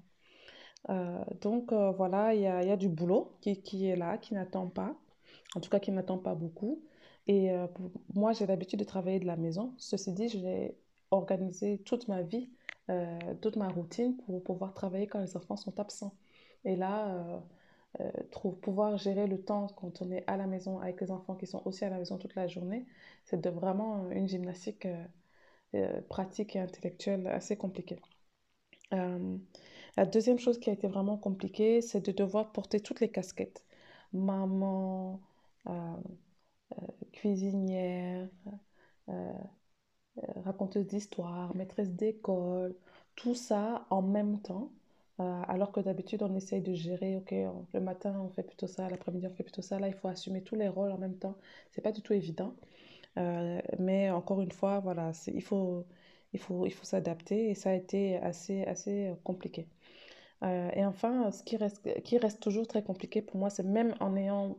Euh, donc, euh, voilà, il y a, du boulot qui, qui est là, qui n'attend pas, en tout cas qui n'attend pas beaucoup. Et euh, moi, j'ai l'habitude de travailler de la maison. Ceci dit, j'ai organisé toute ma vie, toute ma routine pour pouvoir travailler quand les enfants sont absents. Et là, euh, trouve, pouvoir gérer le temps quand on est à la maison avec les enfants qui sont aussi à la maison toute la journée, c'est vraiment une gymnastique euh, euh, pratique et intellectuelle assez compliquée. la deuxième chose qui a été vraiment compliquée, c'est de devoir porter toutes les casquettes. Maman, cuisinière, raconteuse d'histoire, maîtresse d'école, tout ça en même temps alors que d'habitude, on essaye de gérer, ok, le matin, on fait plutôt ça, l'après-midi, on fait plutôt ça. Là, il faut assumer tous les rôles en même temps. C'est pas du tout évident. Euh, mais encore une fois, voilà, il faut, il faut, il faut s'adapter et ça a été assez, assez compliqué. Euh, et enfin, ce qui reste, qui reste toujours très compliqué pour moi, c'est même en ayant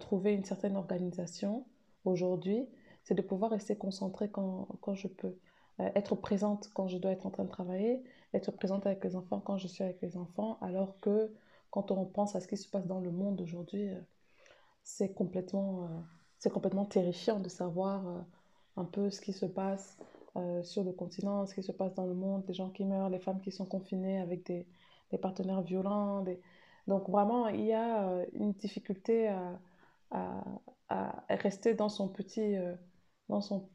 trouvé une certaine organisation aujourd'hui, c'est de pouvoir rester concentré quand, quand je peux. Être présente quand je dois être en train de travailler, être présente avec les enfants quand je suis avec les enfants, alors que quand on pense à ce qui se passe dans le monde aujourd'hui, euh, c'est complètement, euh, c'est complètement terrifiant de savoir euh, un peu ce qui se passe sur le continent, ce qui se passe dans le monde, les gens qui meurent, les femmes qui sont confinées avec des, des partenaires violents. Donc vraiment, il y a une difficulté à, à, à rester dans son petit, dans son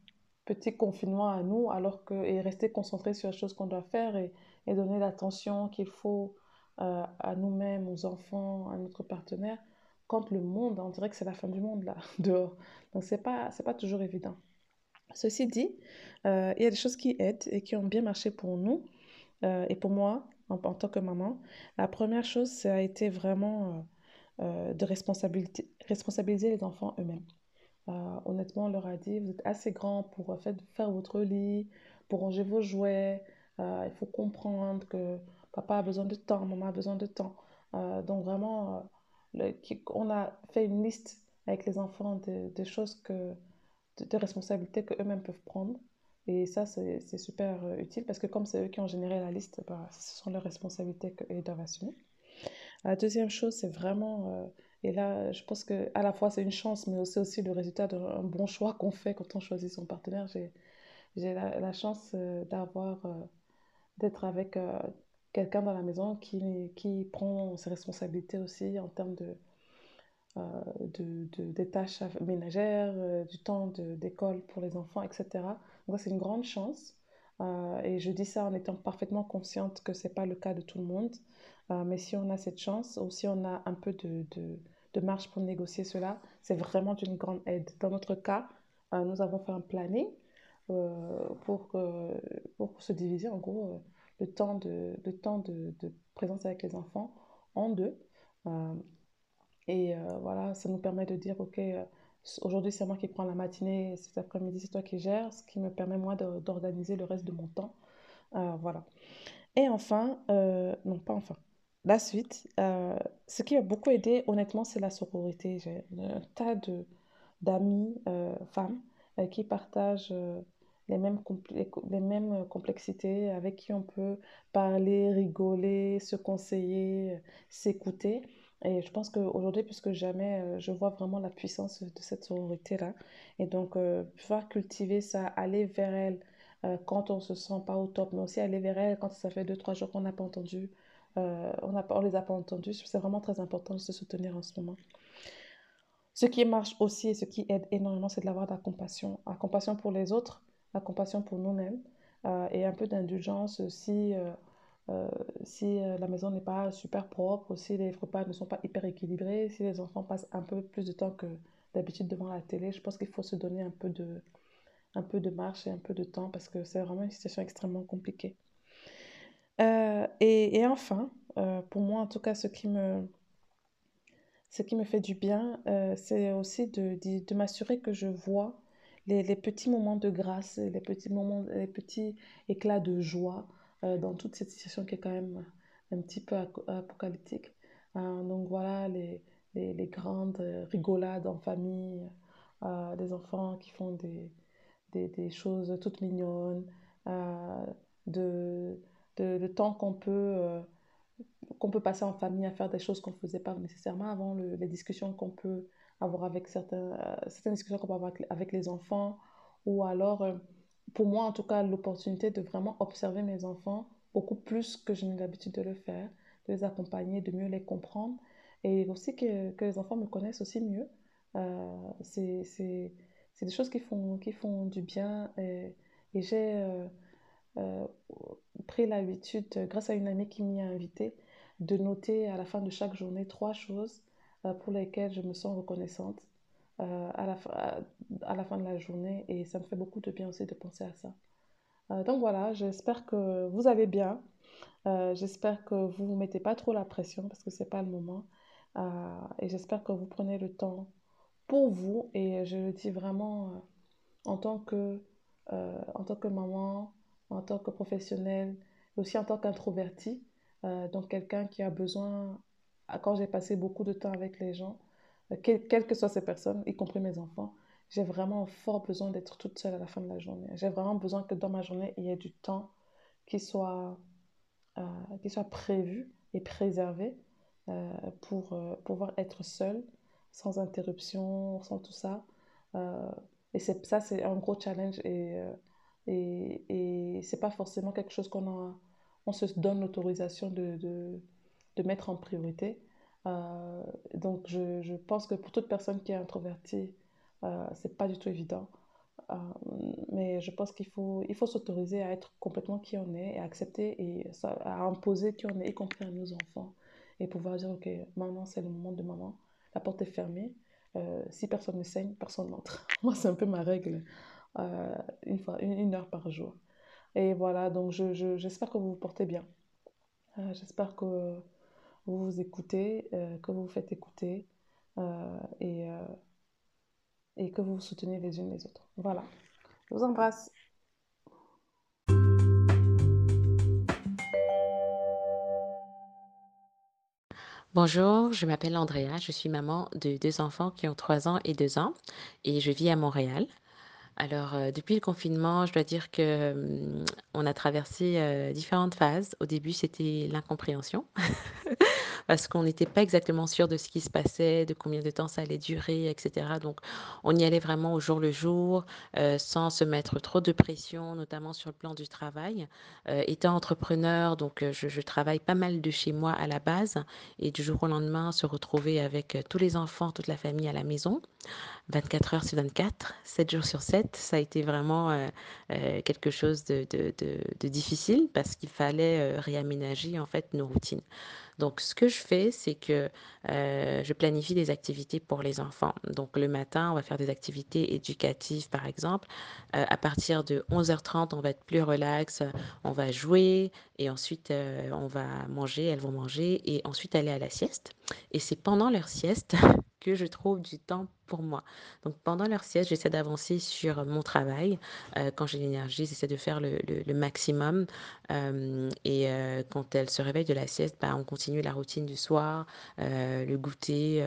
petit confinement à nous, alors que, et rester concentré sur les choses qu'on doit faire et, donner l'attention qu'il faut euh, à nous-mêmes, aux enfants, à notre partenaire, quand le monde, on dirait que c'est la fin du monde là, dehors. Donc c'est pas, pas toujours évident. Ceci dit, euh, il y a des choses qui aident et qui ont bien marché pour nous euh, et pour moi en, tant que maman. La première chose, ça a été vraiment de responsabiliser les enfants eux-mêmes. Euh, honnêtement, on leur a dit, vous êtes assez grand pour euh, faire votre lit, pour ranger vos jouets. Euh, il faut comprendre que papa a besoin de temps, maman a besoin de temps. donc vraiment, on a fait une liste avec les enfants de, choses que, de, responsabilités qu'eux-mêmes peuvent prendre. Et ça, c'est super utile parce que comme c'est eux qui ont généré la liste, bah, ce sont leurs responsabilités qu'ils doivent assumer. La deuxième chose, c'est vraiment et là, je pense que à la fois c'est une chance, mais c'est aussi le résultat d'un bon choix qu'on fait quand on choisit son partenaire. J'ai, la, la, chance euh, d'avoir, euh, d'être avec euh, quelqu'un dans la maison qui, qui prend ses responsabilités aussi en termes de, de, de, tâches ménagères, du temps d'école pour les enfants, etc. Donc c'est une grande chance. Et je dis ça en étant parfaitement consciente que ce n'est pas le cas de tout le monde. Euh, mais si on a cette chance, ou si on a un peu de, de, de marge pour négocier cela, c'est vraiment d'une grande aide. Dans notre cas, euh, nous avons fait un planning euh, pour, pour se diviser en gros le temps, de, le temps de, de, présence avec les enfants en deux. et voilà, ça nous permet de dire, OK, aujourd'hui c'est moi qui prends la matinée, cet après-midi c'est toi qui gères, ce qui me permet moi d'organiser le reste de mon temps. voilà. Et enfin, non pas enfin, la suite, euh, ce qui a beaucoup aidé, honnêtement, c'est la sororité. J'ai un tas de, d'amis euh, femmes euh, qui partagent les, mêmes les mêmes complexités, avec qui on peut parler, rigoler, se conseiller, s'écouter. Et je pense qu'aujourd'hui, plus que jamais, je vois vraiment la puissance de cette sororité-là. Et donc, pouvoir cultiver ça, aller vers elle quand on se sent pas au top, mais aussi aller vers elle quand ça fait deux, trois jours qu'on n'a pas entendu euh, on ne les a pas entendus. C'est vraiment très important de se soutenir en ce moment. Ce qui marche aussi et ce qui aide énormément, c'est de l'avoir de la compassion. La compassion pour les autres, la compassion pour nous-mêmes euh, et un peu d'indulgence si, euh, si la maison n'est pas super propre, si les repas ne sont pas hyper équilibrés, si les enfants passent un peu plus de temps que d'habitude devant la télé. Je pense qu'il faut se donner un peu de, un peu de marche et un peu de temps parce que c'est vraiment une situation extrêmement compliquée. Euh, et, et, enfin, euh, pour moi en tout cas, ce qui me, ce qui me fait du bien, euh, c'est aussi de, de, de m'assurer que je vois les, les, petits moments de grâce, les petits moments, les petits éclats de joie dans toute cette situation qui est quand même un petit peu apocalyptique. donc voilà, les, les, grandes rigolades en famille, des enfants qui font des, des, des choses toutes mignonnes, de le temps qu'on peut, euh, qu'on peut passer en famille à faire des choses qu'on ne faisait pas nécessairement avant, les discussions qu'on peut avoir avec certains, euh, certaines discussions qu'on peut avoir avec, les enfants, ou alors, euh, pour moi en tout cas, l'opportunité de vraiment observer mes enfants beaucoup plus que je n'ai l'habitude de le faire, de les accompagner, de mieux les comprendre, et aussi que, les enfants me connaissent aussi mieux. c'est des choses qui font, qui font du bien, et, j'ai euh, pris l'habitude, euh, grâce à une amie qui m'y a invité, de noter à la fin de chaque journée trois choses euh, pour lesquelles je me sens reconnaissante à, la à, la fin de la journée. Et ça me fait beaucoup de bien aussi de penser à ça. donc voilà, j'espère que vous allez bien. j'espère que vous ne vous mettez pas trop la pression parce que ce n'est pas le moment. et j'espère que vous prenez le temps pour vous. Et je le dis vraiment en tant que, en tant que maman, en tant que professionnel, aussi en tant qu'introverti. Euh, donc quelqu'un qui a besoin, quand j'ai passé beaucoup de temps avec les gens, euh, quelles que soient ces personnes, y compris mes enfants, j'ai vraiment fort besoin d'être toute seule à la fin de la journée. J'ai vraiment besoin que dans ma journée, il y ait du temps qui soit, euh, qui soit prévu et préservé pour pouvoir être seule, sans interruption, sans tout ça. et ça, c'est un gros challenge et Et, et ce n'est pas forcément quelque chose qu'on a, on se donne l'autorisation de, de, mettre en priorité. Euh, donc, je, je, pense que pour toute personne qui est introvertie, euh, ce n'est pas du tout évident. Euh, mais je pense qu'il faut, il faut s'autoriser à être complètement qui on est et accepter et à imposer qui on est, y compris à nos enfants. Et pouvoir dire, OK, maman, c'est le moment de maman. La porte est fermée. Euh, si personne ne saigne, personne n'entre. Moi, c'est un peu ma règle. Une, fois, une, une, heure par jour. Et voilà, donc j'espère je, je, que vous vous portez bien. J'espère que vous vous écoutez, euh, que vous vous faites écouter euh, et, et que vous vous soutenez les unes les autres. Voilà. Je vous embrasse. Bonjour, je m'appelle Andrea, je suis maman de deux enfants qui ont 3 ans et 2 ans et je vis à Montréal. Alors, euh, depuis le confinement, je dois dire que hum, on a traversé euh, différentes phases. Au début, c'était l'incompréhension, parce qu'on n'était pas exactement sûr de ce qui se passait, de combien de temps ça allait durer, etc. Donc, on y allait vraiment au jour le jour, euh, sans se mettre trop de pression, notamment sur le plan du travail. Étant entrepreneur, donc je travaille pas mal de chez moi à la base, et du jour au lendemain, se retrouver avec tous les enfants, toute la famille à la maison. 24 heures sur 24, 7 jours sur 7. Ça a été vraiment euh, euh, quelque chose de, difficile parce qu'il fallait euh, réaménager en fait nos routines. Donc, ce que je fais, c'est que je planifie des activités pour les enfants. Donc, le matin, on va faire des activités éducatives, par exemple. À partir de 11h30, on va être plus relax, on va jouer et ensuite, on va manger, elles vont manger et ensuite aller à la sieste. Et c'est pendant leur sieste que je trouve du temps pour moi. Donc pendant leur sieste, j'essaie d'avancer sur mon travail. Euh, quand j'ai l'énergie, j'essaie de faire le, maximum. Euh, et euh, quand elles se réveillent de la sieste, bah, on continue la routine du soir, le goûter,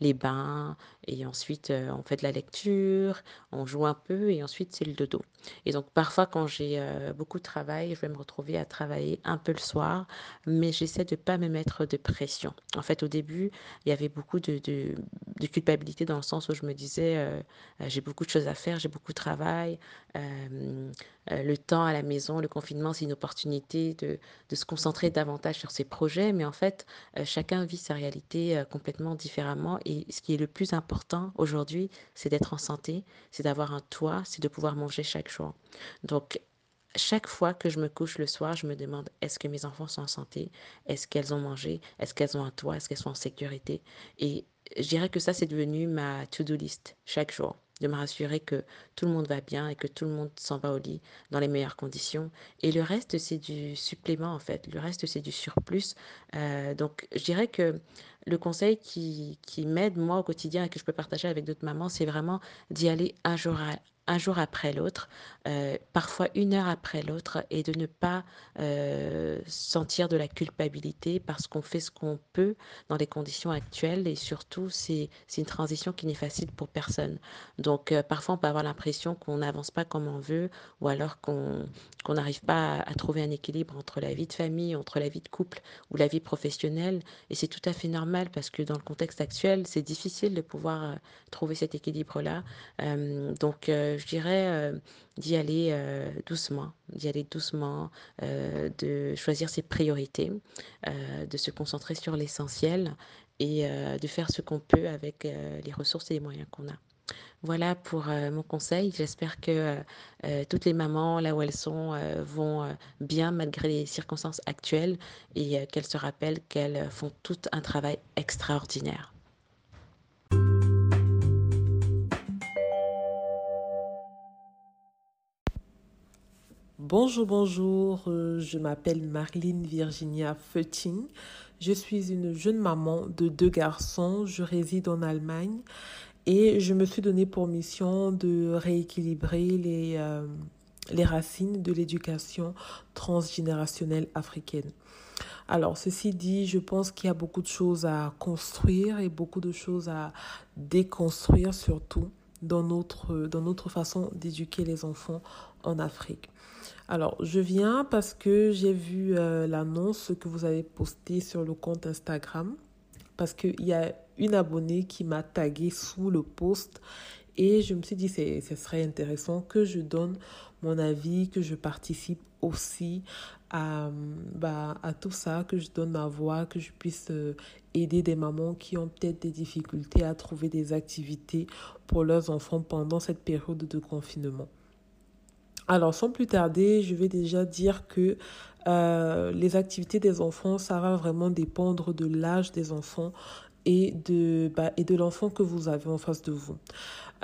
les bains. Et ensuite, on fait de la lecture, on joue un peu et ensuite c'est le dodo. Et donc parfois, quand j'ai beaucoup de travail, je vais me retrouver à travailler un peu le soir, mais j'essaie de ne pas me mettre de pression. En fait, au début, il y avait beaucoup de, de, de culpabilité dans le sens où je me disais, euh, j'ai beaucoup de choses à faire, j'ai beaucoup de travail, euh, euh, le temps à la maison, le confinement, c'est une opportunité de, de, se concentrer davantage sur ses projets, mais en fait, chacun vit sa réalité complètement différemment et ce qui est le plus important aujourd'hui, c'est d'être en santé, c'est d'avoir un toit, c'est de pouvoir manger chaque jour. Donc, chaque fois que je me couche le soir, je me demande est-ce que mes enfants sont en santé? Est-ce qu'elles ont mangé? Est-ce qu'elles ont un toit? Est-ce qu'elles sont en sécurité? Et je dirais que ça, c'est devenu ma to-do list chaque jour, de me rassurer que tout le monde va bien et que tout le monde s'en va au lit dans les meilleures conditions. Et le reste, c'est du supplément, en fait. Le reste, c'est du surplus. Euh, donc, je dirais que le conseil qui, m'aide, moi, au quotidien et que je peux partager avec d'autres mamans, c'est vraiment d'y aller un jour après l'autre, euh, parfois une heure après l'autre, et de ne pas euh, sentir de la culpabilité parce qu'on fait ce qu'on peut dans les conditions actuelles et surtout c'est une transition qui n'est facile pour personne. Donc euh, parfois on peut avoir l'impression qu'on n'avance pas comme on veut ou alors qu'on n'arrive pas à, trouver un équilibre entre la vie de famille, entre la vie de couple ou la vie professionnelle et c'est tout à fait normal parce que dans le contexte actuel c'est difficile de pouvoir trouver cet équilibre-là. donc je dirais euh, d'y aller euh, doucement, d'y aller doucement, euh, de choisir ses priorités, de se concentrer sur l'essentiel et de faire ce qu'on peut avec les ressources et les moyens qu'on a. Voilà pour euh, mon conseil. J'espère que euh, toutes les mamans, là où elles sont, euh, vont bien malgré les circonstances actuelles et qu'elles se rappellent qu'elles font tout un travail extraordinaire. Bonjour, bonjour, je m'appelle Marlene Virginia Feuting. Je suis une jeune maman de deux garçons. Je réside en Allemagne et je me suis donné pour mission de rééquilibrer les, euh, les racines de l'éducation transgénérationnelle africaine. Alors, ceci dit, je pense qu'il y a beaucoup de choses à construire et beaucoup de choses à déconstruire surtout dans notre, dans notre façon d'éduquer les enfants en Afrique. Alors, je viens parce que j'ai vu euh, l'annonce que vous avez postée sur le compte Instagram. Parce qu'il y a une abonnée qui m'a tagué sous le post. Et je me suis dit, ce serait intéressant que je donne mon avis, que je participe aussi à, bah, tout ça, que je donne ma voix, que je puisse euh, aider des mamans qui ont peut-être des difficultés à trouver des activités pour leurs enfants pendant cette période de confinement. Alors, sans plus tarder, je vais déjà dire que euh, les activités des enfants, ça va vraiment dépendre de l'âge des enfants et de, bah, de l'enfant que vous avez en face de vous.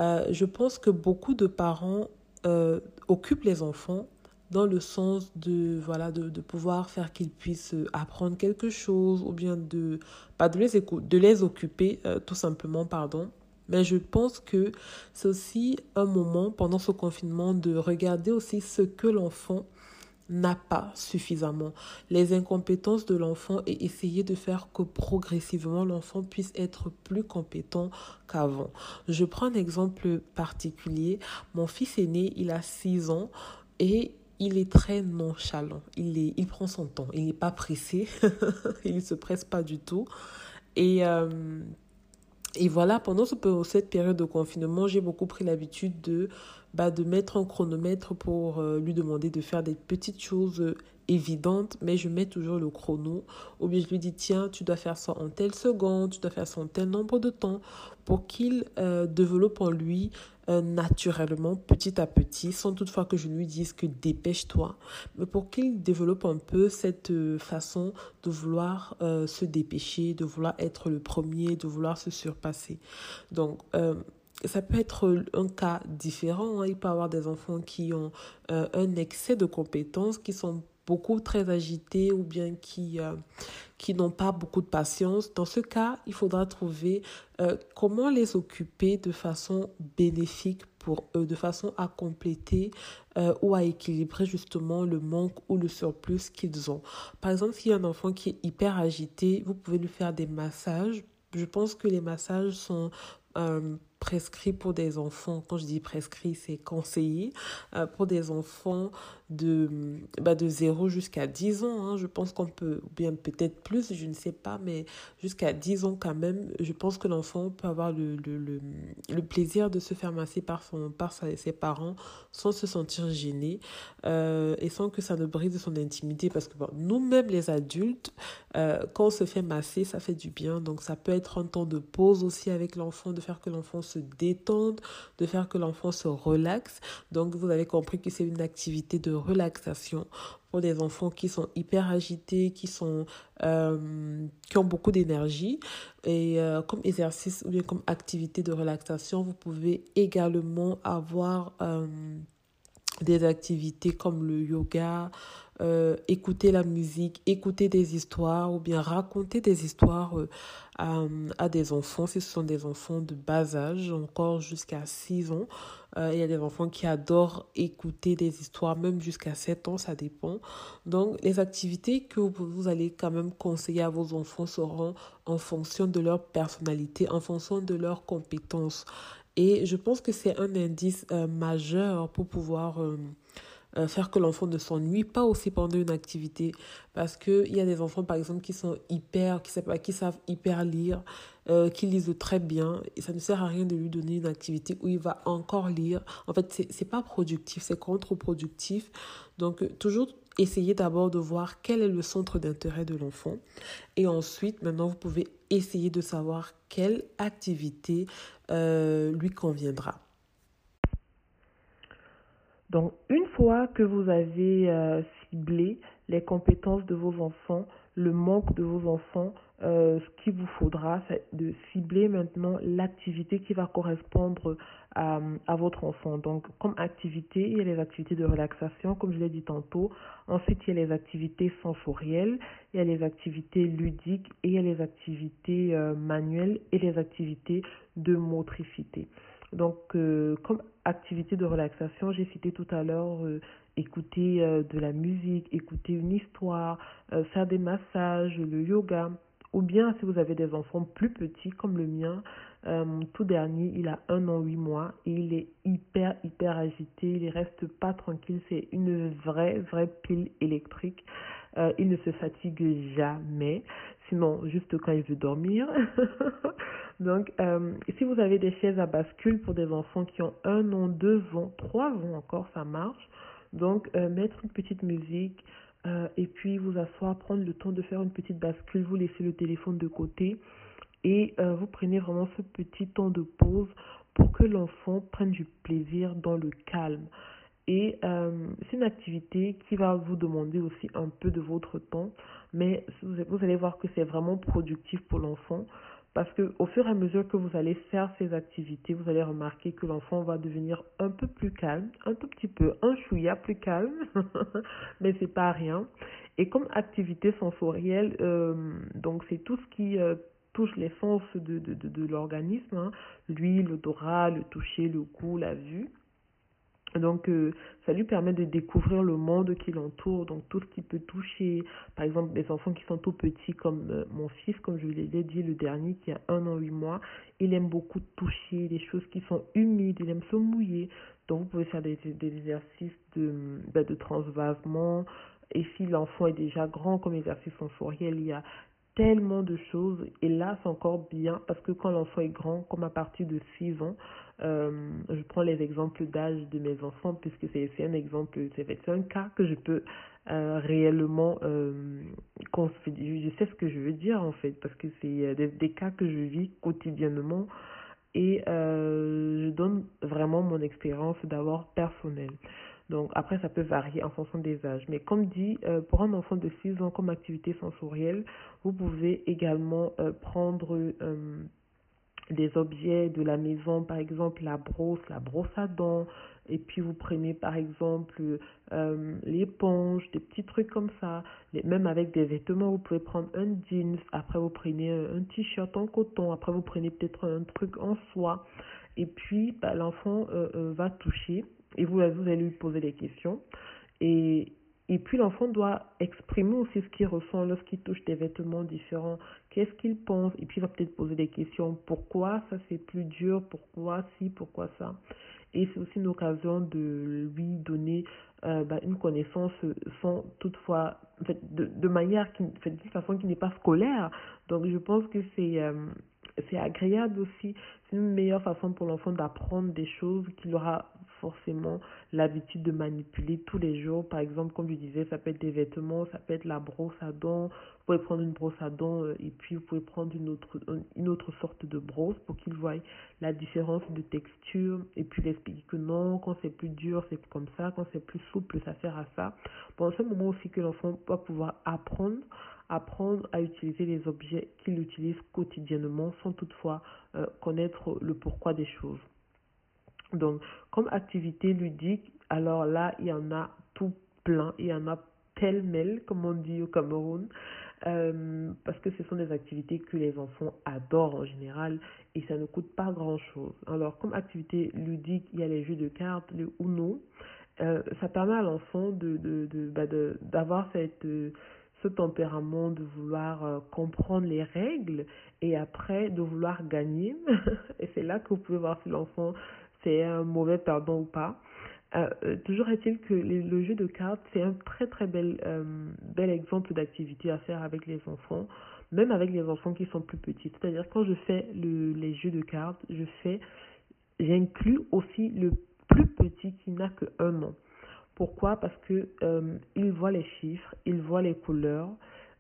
Euh, je pense que beaucoup de parents euh, occupent les enfants dans le sens de voilà de, de pouvoir faire qu'ils puissent apprendre quelque chose ou bien de pas de les de les occuper tout simplement pardon mais je pense que c'est aussi un moment pendant ce confinement de regarder aussi ce que l'enfant n'a pas suffisamment, les incompétences de l'enfant et essayer de faire que progressivement l'enfant puisse être plus compétent qu'avant. Je prends un exemple particulier. Mon fils aîné, il a 6 ans et il est très nonchalant. Il, est, il prend son temps. Il n'est pas pressé. il ne se presse pas du tout. Et euh, et voilà, pendant cette période de confinement, j'ai beaucoup pris l'habitude de, bah, de mettre un chronomètre pour euh, lui demander de faire des petites choses euh, évidentes, mais je mets toujours le chrono. Ou bien je lui dis, tiens, tu dois faire ça en telle seconde, tu dois faire ça en tel nombre de temps, pour qu'il euh, développe en lui euh, naturellement, petit à petit, sans toutefois que je lui dise que dépêche-toi, mais pour qu'il développe un peu cette euh, façon de vouloir se dépêcher, de vouloir être le premier, de vouloir se surpasser. Donc, ça peut être un cas différent. Hein. Il peut y avoir des enfants qui ont un excès de compétences, qui sont beaucoup très agités ou bien qui, euh, qui n'ont pas beaucoup de patience. Dans ce cas, il faudra trouver euh, comment les occuper de façon bénéfique pour eux, de façon à compléter euh, ou à équilibrer justement le manque ou le surplus qu'ils ont. Par exemple, s'il y a un enfant qui est hyper agité, vous pouvez lui faire des massages. Je pense que les massages sont prescrits pour des enfants. Quand je dis prescrit, c'est conseillé pour des enfants de, bah de 0 jusqu'à 10 ans. Hein. Je pense qu'on peut, ou bien peut-être plus, je ne sais pas, mais jusqu'à 10 ans quand même, je pense que l'enfant peut avoir le, le, le, le, plaisir de se faire masser par, son, par ses parents sans se sentir gêné euh, et sans que ça ne brise son intimité. Parce que nous-mêmes, les adultes, euh, quand on se fait masser, ça fait du bien. Donc ça peut être un temps de pause aussi avec l'enfant, de faire que l'enfant se détende, de faire que l'enfant se relaxe. Donc vous avez compris que c'est une activité de relaxation pour des enfants qui sont hyper agités, qui, sont, euh, qui ont beaucoup d'énergie. Et euh, comme exercice ou bien comme activité de relaxation, vous pouvez également avoir euh, des activités comme le yoga, euh, écouter la musique, écouter des histoires ou bien raconter des histoires euh, à, des enfants, si ce sont des enfants de bas âge, encore jusqu'à 6 ans. Euh, il y a des enfants qui adorent écouter des histoires, même jusqu'à 7 ans, ça dépend. Donc, les activités que vous allez quand même conseiller à vos enfants seront en fonction de leur personnalité, en fonction de leurs compétences. Et je pense que c'est un indice majeur pour pouvoir euh, faire que l'enfant ne s'ennuie pas aussi pendant une activité. Parce qu'il y a des enfants, par exemple, qui sont hyper, qui savent, qui savent hyper lire, euh, qui lisent très bien. Et ça ne sert à rien de lui donner une activité où il va encore lire. En fait, c'est, pas productif, c'est contre-productif. Donc, euh, toujours essayer d'abord de voir quel est le centre d'intérêt de l'enfant. Et ensuite, maintenant, vous pouvez essayer de savoir quelle activité lui conviendra. Donc, une fois que vous avez euh, ciblé les compétences de vos enfants, le manque de vos enfants, euh, ce qu'il vous faudra, c'est de cibler maintenant l'activité qui va correspondre à, votre enfant. Donc, comme activité, il y a les activités de relaxation, comme je l'ai dit tantôt. Ensuite, il y a les activités sensorielles, il y a les activités ludiques il y a les activités euh, manuelles et les activités de motricité. Donc, euh, comme activité de relaxation, j'ai cité tout à l'heure euh, écouter euh, de la musique, écouter une histoire, faire des massages, le yoga. Ou bien si vous avez des enfants plus petits comme le mien, tout dernier, il a un an, huit mois et il est hyper, hyper agité. Il ne reste pas tranquille. C'est une vraie, vraie pile électrique. il ne se fatigue jamais. Sinon juste quand il veut dormir. Donc, euh, si vous avez des chaises à bascule pour des enfants qui ont un an, deux ans, trois ans encore, ça marche. Donc, euh, mettre une petite musique euh, et puis vous asseoir, prendre le temps de faire une petite bascule, vous laissez le téléphone de côté et vous prenez vraiment ce petit temps de pause pour que l'enfant prenne du plaisir dans le calme. Et c'est une activité qui va vous demander aussi un peu de votre temps, mais vous allez voir que c'est vraiment productif pour l'enfant parce que au fur et à mesure que vous allez faire ces activités, vous allez remarquer que l'enfant va devenir un peu plus calme, un tout petit peu, un chouïa plus calme, mais c'est pas rien. Et comme activité sensorielle, euh, donc c'est tout ce qui euh, touche les sens de, de, de, de l'organisme, hein, l'huile, l'odorat, le toucher, le goût, la vue. Donc, euh, ça lui permet de découvrir le monde qui l'entoure, donc tout ce qui peut toucher, par exemple, des enfants qui sont tout petits, comme euh, mon fils, comme je l'ai dit, le dernier, qui a un an, huit mois, il aime beaucoup toucher des choses qui sont humides, il aime se mouiller. Donc, vous pouvez faire des, exercices de, ben, de transvasement. Et si l'enfant est déjà grand comme exercice sensoriel, il y a tellement de choses. Et là, c'est encore bien parce que quand l'enfant est grand, comme à partir de 6 ans, euh, je prends les exemples d'âge de mes enfants puisque c'est un exemple, c'est un cas que je peux euh, réellement euh, je sais ce que je veux dire en fait parce que c'est des, des, cas que je vis quotidiennement et je donne vraiment mon expérience d'avoir personnelle. Donc après, ça peut varier en fonction des âges. Mais comme dit, pour un enfant de 6 ans comme activité sensorielle, vous pouvez également prendre des objets de la maison, par exemple la brosse, la brosse à dents, et puis vous prenez par exemple euh, l'éponge, des petits trucs comme ça, même avec des vêtements, vous pouvez prendre un jeans, après vous prenez un, t-shirt en coton, après vous prenez peut-être un truc en soie, et puis bah, l'enfant euh, euh, va toucher, et vous, vous allez lui poser des questions, et, et puis l'enfant doit exprimer aussi ce qu'il ressent lorsqu'il touche des vêtements différents. Qu'est-ce qu'il pense? Et puis il va peut-être poser des questions. Pourquoi ça c'est plus dur? Pourquoi si Pourquoi ça? Et c'est aussi une occasion de lui donner euh, bah, une connaissance sans toutefois, en de, manière, qui, fait, de façon qui n'est pas scolaire. Donc je pense que c'est... Euh, c'est agréable aussi. C'est une meilleure façon pour l'enfant d'apprendre des choses qu'il aura forcément l'habitude de manipuler tous les jours. Par exemple, comme je disais, ça peut être des vêtements, ça peut être la brosse à dents. Vous pouvez prendre une brosse à dents euh, et puis vous pouvez prendre une autre, une autre sorte de brosse pour qu'il voie la différence de texture et puis l'expliquer que non, quand c'est plus dur, c'est comme ça, quand c'est plus souple, ça sert à ça. Bon, c'est un moment aussi que l'enfant va pouvoir apprendre apprendre à utiliser les objets qu'il utilise quotidiennement sans toutefois euh, connaître le pourquoi des choses. Donc, comme activité ludique, alors là, il y en a tout plein, il y en a pêle-mêle, comme on dit au Cameroun, euh, parce que ce sont des activités que les enfants adorent en général et ça ne coûte pas grand-chose. Alors, comme activité ludique, il y a les jeux de cartes, le Uno. Euh, ça permet à l'enfant de, bah d'avoir cette, euh, ce tempérament de vouloir comprendre les règles et après de vouloir gagner. et c'est là que vous pouvez voir si l'enfant c'est un mauvais perdant ou pas. Euh, euh, toujours est-il que le jeu de cartes, c'est un très très bel, euh, bel exemple d'activité à faire avec les enfants, même avec les enfants qui sont plus petits. C'est-à-dire quand je fais le, les jeux de cartes, je fais, j'inclus aussi le plus petit qui n'a que un an. Pourquoi? Parce que il voit les chiffres, il voit les couleurs,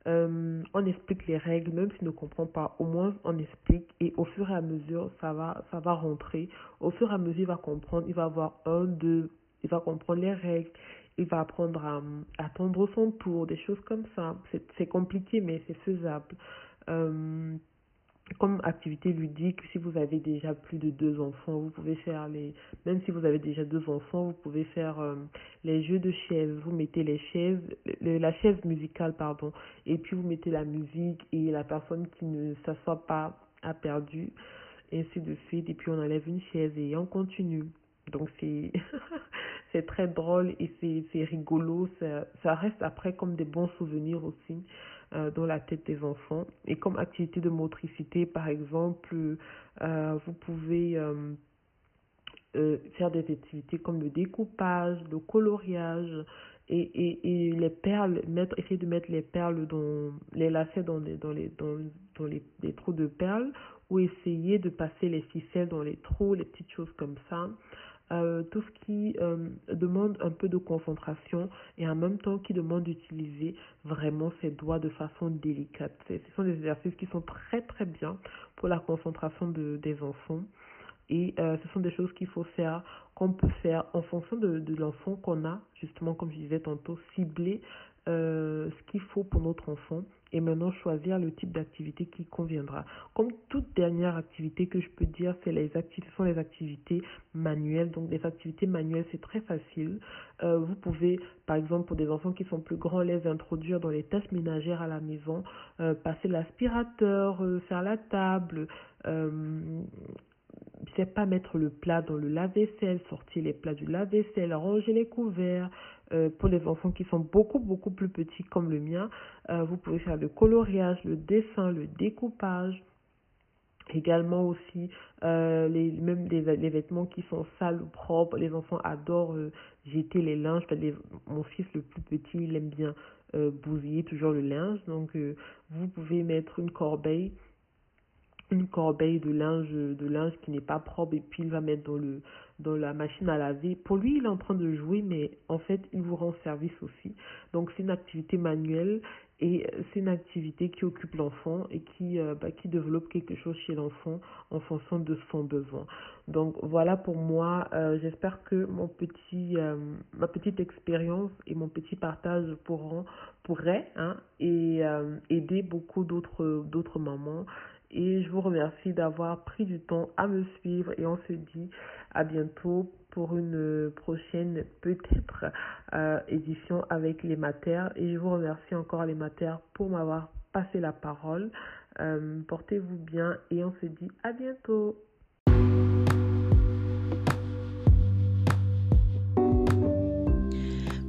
euh, on explique les règles, même s'il ne comprend pas, au moins on explique et au fur et à mesure ça va, ça va rentrer. Au fur et à mesure il va comprendre, il va avoir un, deux, il va comprendre les règles, il va apprendre à, attendre son tour, des choses comme ça. C'est compliqué mais c'est faisable. Euh, comme activité ludique, si vous avez déjà plus de deux enfants, vous pouvez faire les, même si vous avez déjà deux enfants, vous pouvez faire euh, les jeux de chaises. Vous mettez les chaises, la chaise musicale, pardon, et puis vous mettez la musique et la personne qui ne s'assoit pas a perdu, ainsi de suite. Et puis on enlève une chaise et on continue. Donc c'est, c'est très drôle et c'est, c'est rigolo. Ça, ça reste après comme des bons souvenirs aussi. Euh, dans la tête des enfants. Et comme activité de motricité, par exemple, euh, vous pouvez euh, faire des activités comme le découpage, le coloriage et, et, les perles, mettre, essayer de mettre les perles dans les lacets dans les, dans les, dans, les trous de perles ou essayer de passer les ficelles dans les trous, les petites choses comme ça. Euh, tout ce qui euh, demande un peu de concentration et en même temps qui demande d'utiliser vraiment ses doigts de façon délicate. Ce sont des exercices qui sont très très bien pour la concentration de, des enfants. Et euh, ce sont des choses qu'il faut faire, qu'on peut faire en fonction de, de l'enfant qu'on a, justement comme je disais tantôt, cibler euh, ce qu'il faut pour notre enfant et maintenant choisir le type d'activité qui conviendra. Comme toute dernière activité que je peux dire, c'est les sont les activités manuelles. Donc les activités manuelles, c'est très facile. Euh, vous pouvez, par exemple, pour des enfants qui sont plus grands, les introduire dans les tâches ménagères à la maison, euh, passer l'aspirateur, faire la table. C'est pas mettre le plat dans le lave-vaisselle, sortir les plats du lave-vaisselle, ranger les couverts. Euh, pour les enfants qui sont beaucoup, beaucoup plus petits comme le mien, euh, vous pouvez faire le coloriage, le dessin, le découpage. Également aussi, euh, les, même les, vêtements qui sont sales ou propres. Les enfants adorent jeter les linges. Mon fils le plus petit, il aime bien bousiller toujours le linge. Donc, vous pouvez mettre une corbeille une corbeille de linge de linge qui n'est pas propre et puis il va mettre dans le dans la machine à laver. Pour lui, il est en train de jouer, mais en fait, il vous rend service aussi. Donc, c'est une activité manuelle et c'est une activité qui occupe l'enfant et qui, euh, bah, qui développe quelque chose chez l'enfant en fonction de son besoin. Donc, voilà pour moi. Euh, J'espère que mon petit, euh, ma petite expérience et mon petit partage pourront, pourraient hein, euh, aider beaucoup d'autres mamans et je vous remercie d'avoir pris du temps à me suivre et on se dit à bientôt pour une prochaine peut-être euh, édition avec les matères et je vous remercie encore les matères pour m'avoir passé la parole. Euh, Portez-vous bien et on se dit à bientôt.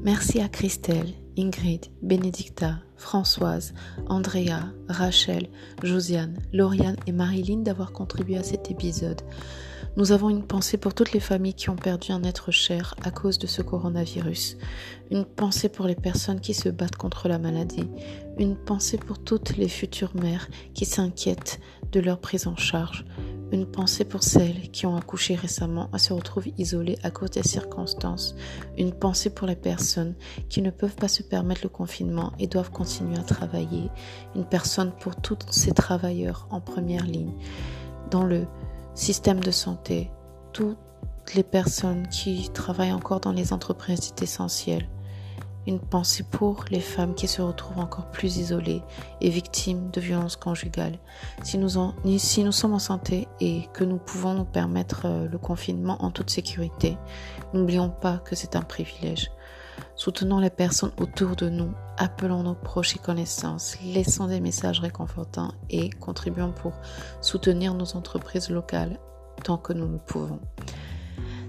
Merci à Christelle, Ingrid, Bénédicta, Françoise, Andrea, Rachel, Josiane, Lauriane et Marilyn d'avoir contribué à cet épisode. Nous avons une pensée pour toutes les familles qui ont perdu un être cher à cause de ce coronavirus. Une pensée pour les personnes qui se battent contre la maladie. Une pensée pour toutes les futures mères qui s'inquiètent de leur prise en charge. Une pensée pour celles qui ont accouché récemment et se retrouvent isolées à cause des circonstances. Une pensée pour les personnes qui ne peuvent pas se permettre le confinement et doivent continuer à travailler. Une personne pour tous ces travailleurs en première ligne. Dans le système de santé, toutes les personnes qui travaillent encore dans les entreprises essentielles une pensée pour les femmes qui se retrouvent encore plus isolées et victimes de violences conjugales. Si nous, sommes en santé et que nous pouvons nous permettre euh, le confinement en toute sécurité, n'oublions pas que c'est un privilège. Soutenons les personnes autour de nous, appelons nos proches et connaissances, laissons des messages réconfortants et contribuons pour soutenir nos entreprises locales tant que nous le pouvons.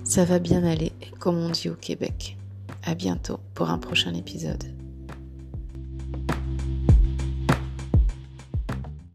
Ça va bien aller, comme on dit au Québec. À bientôt pour un prochain épisode.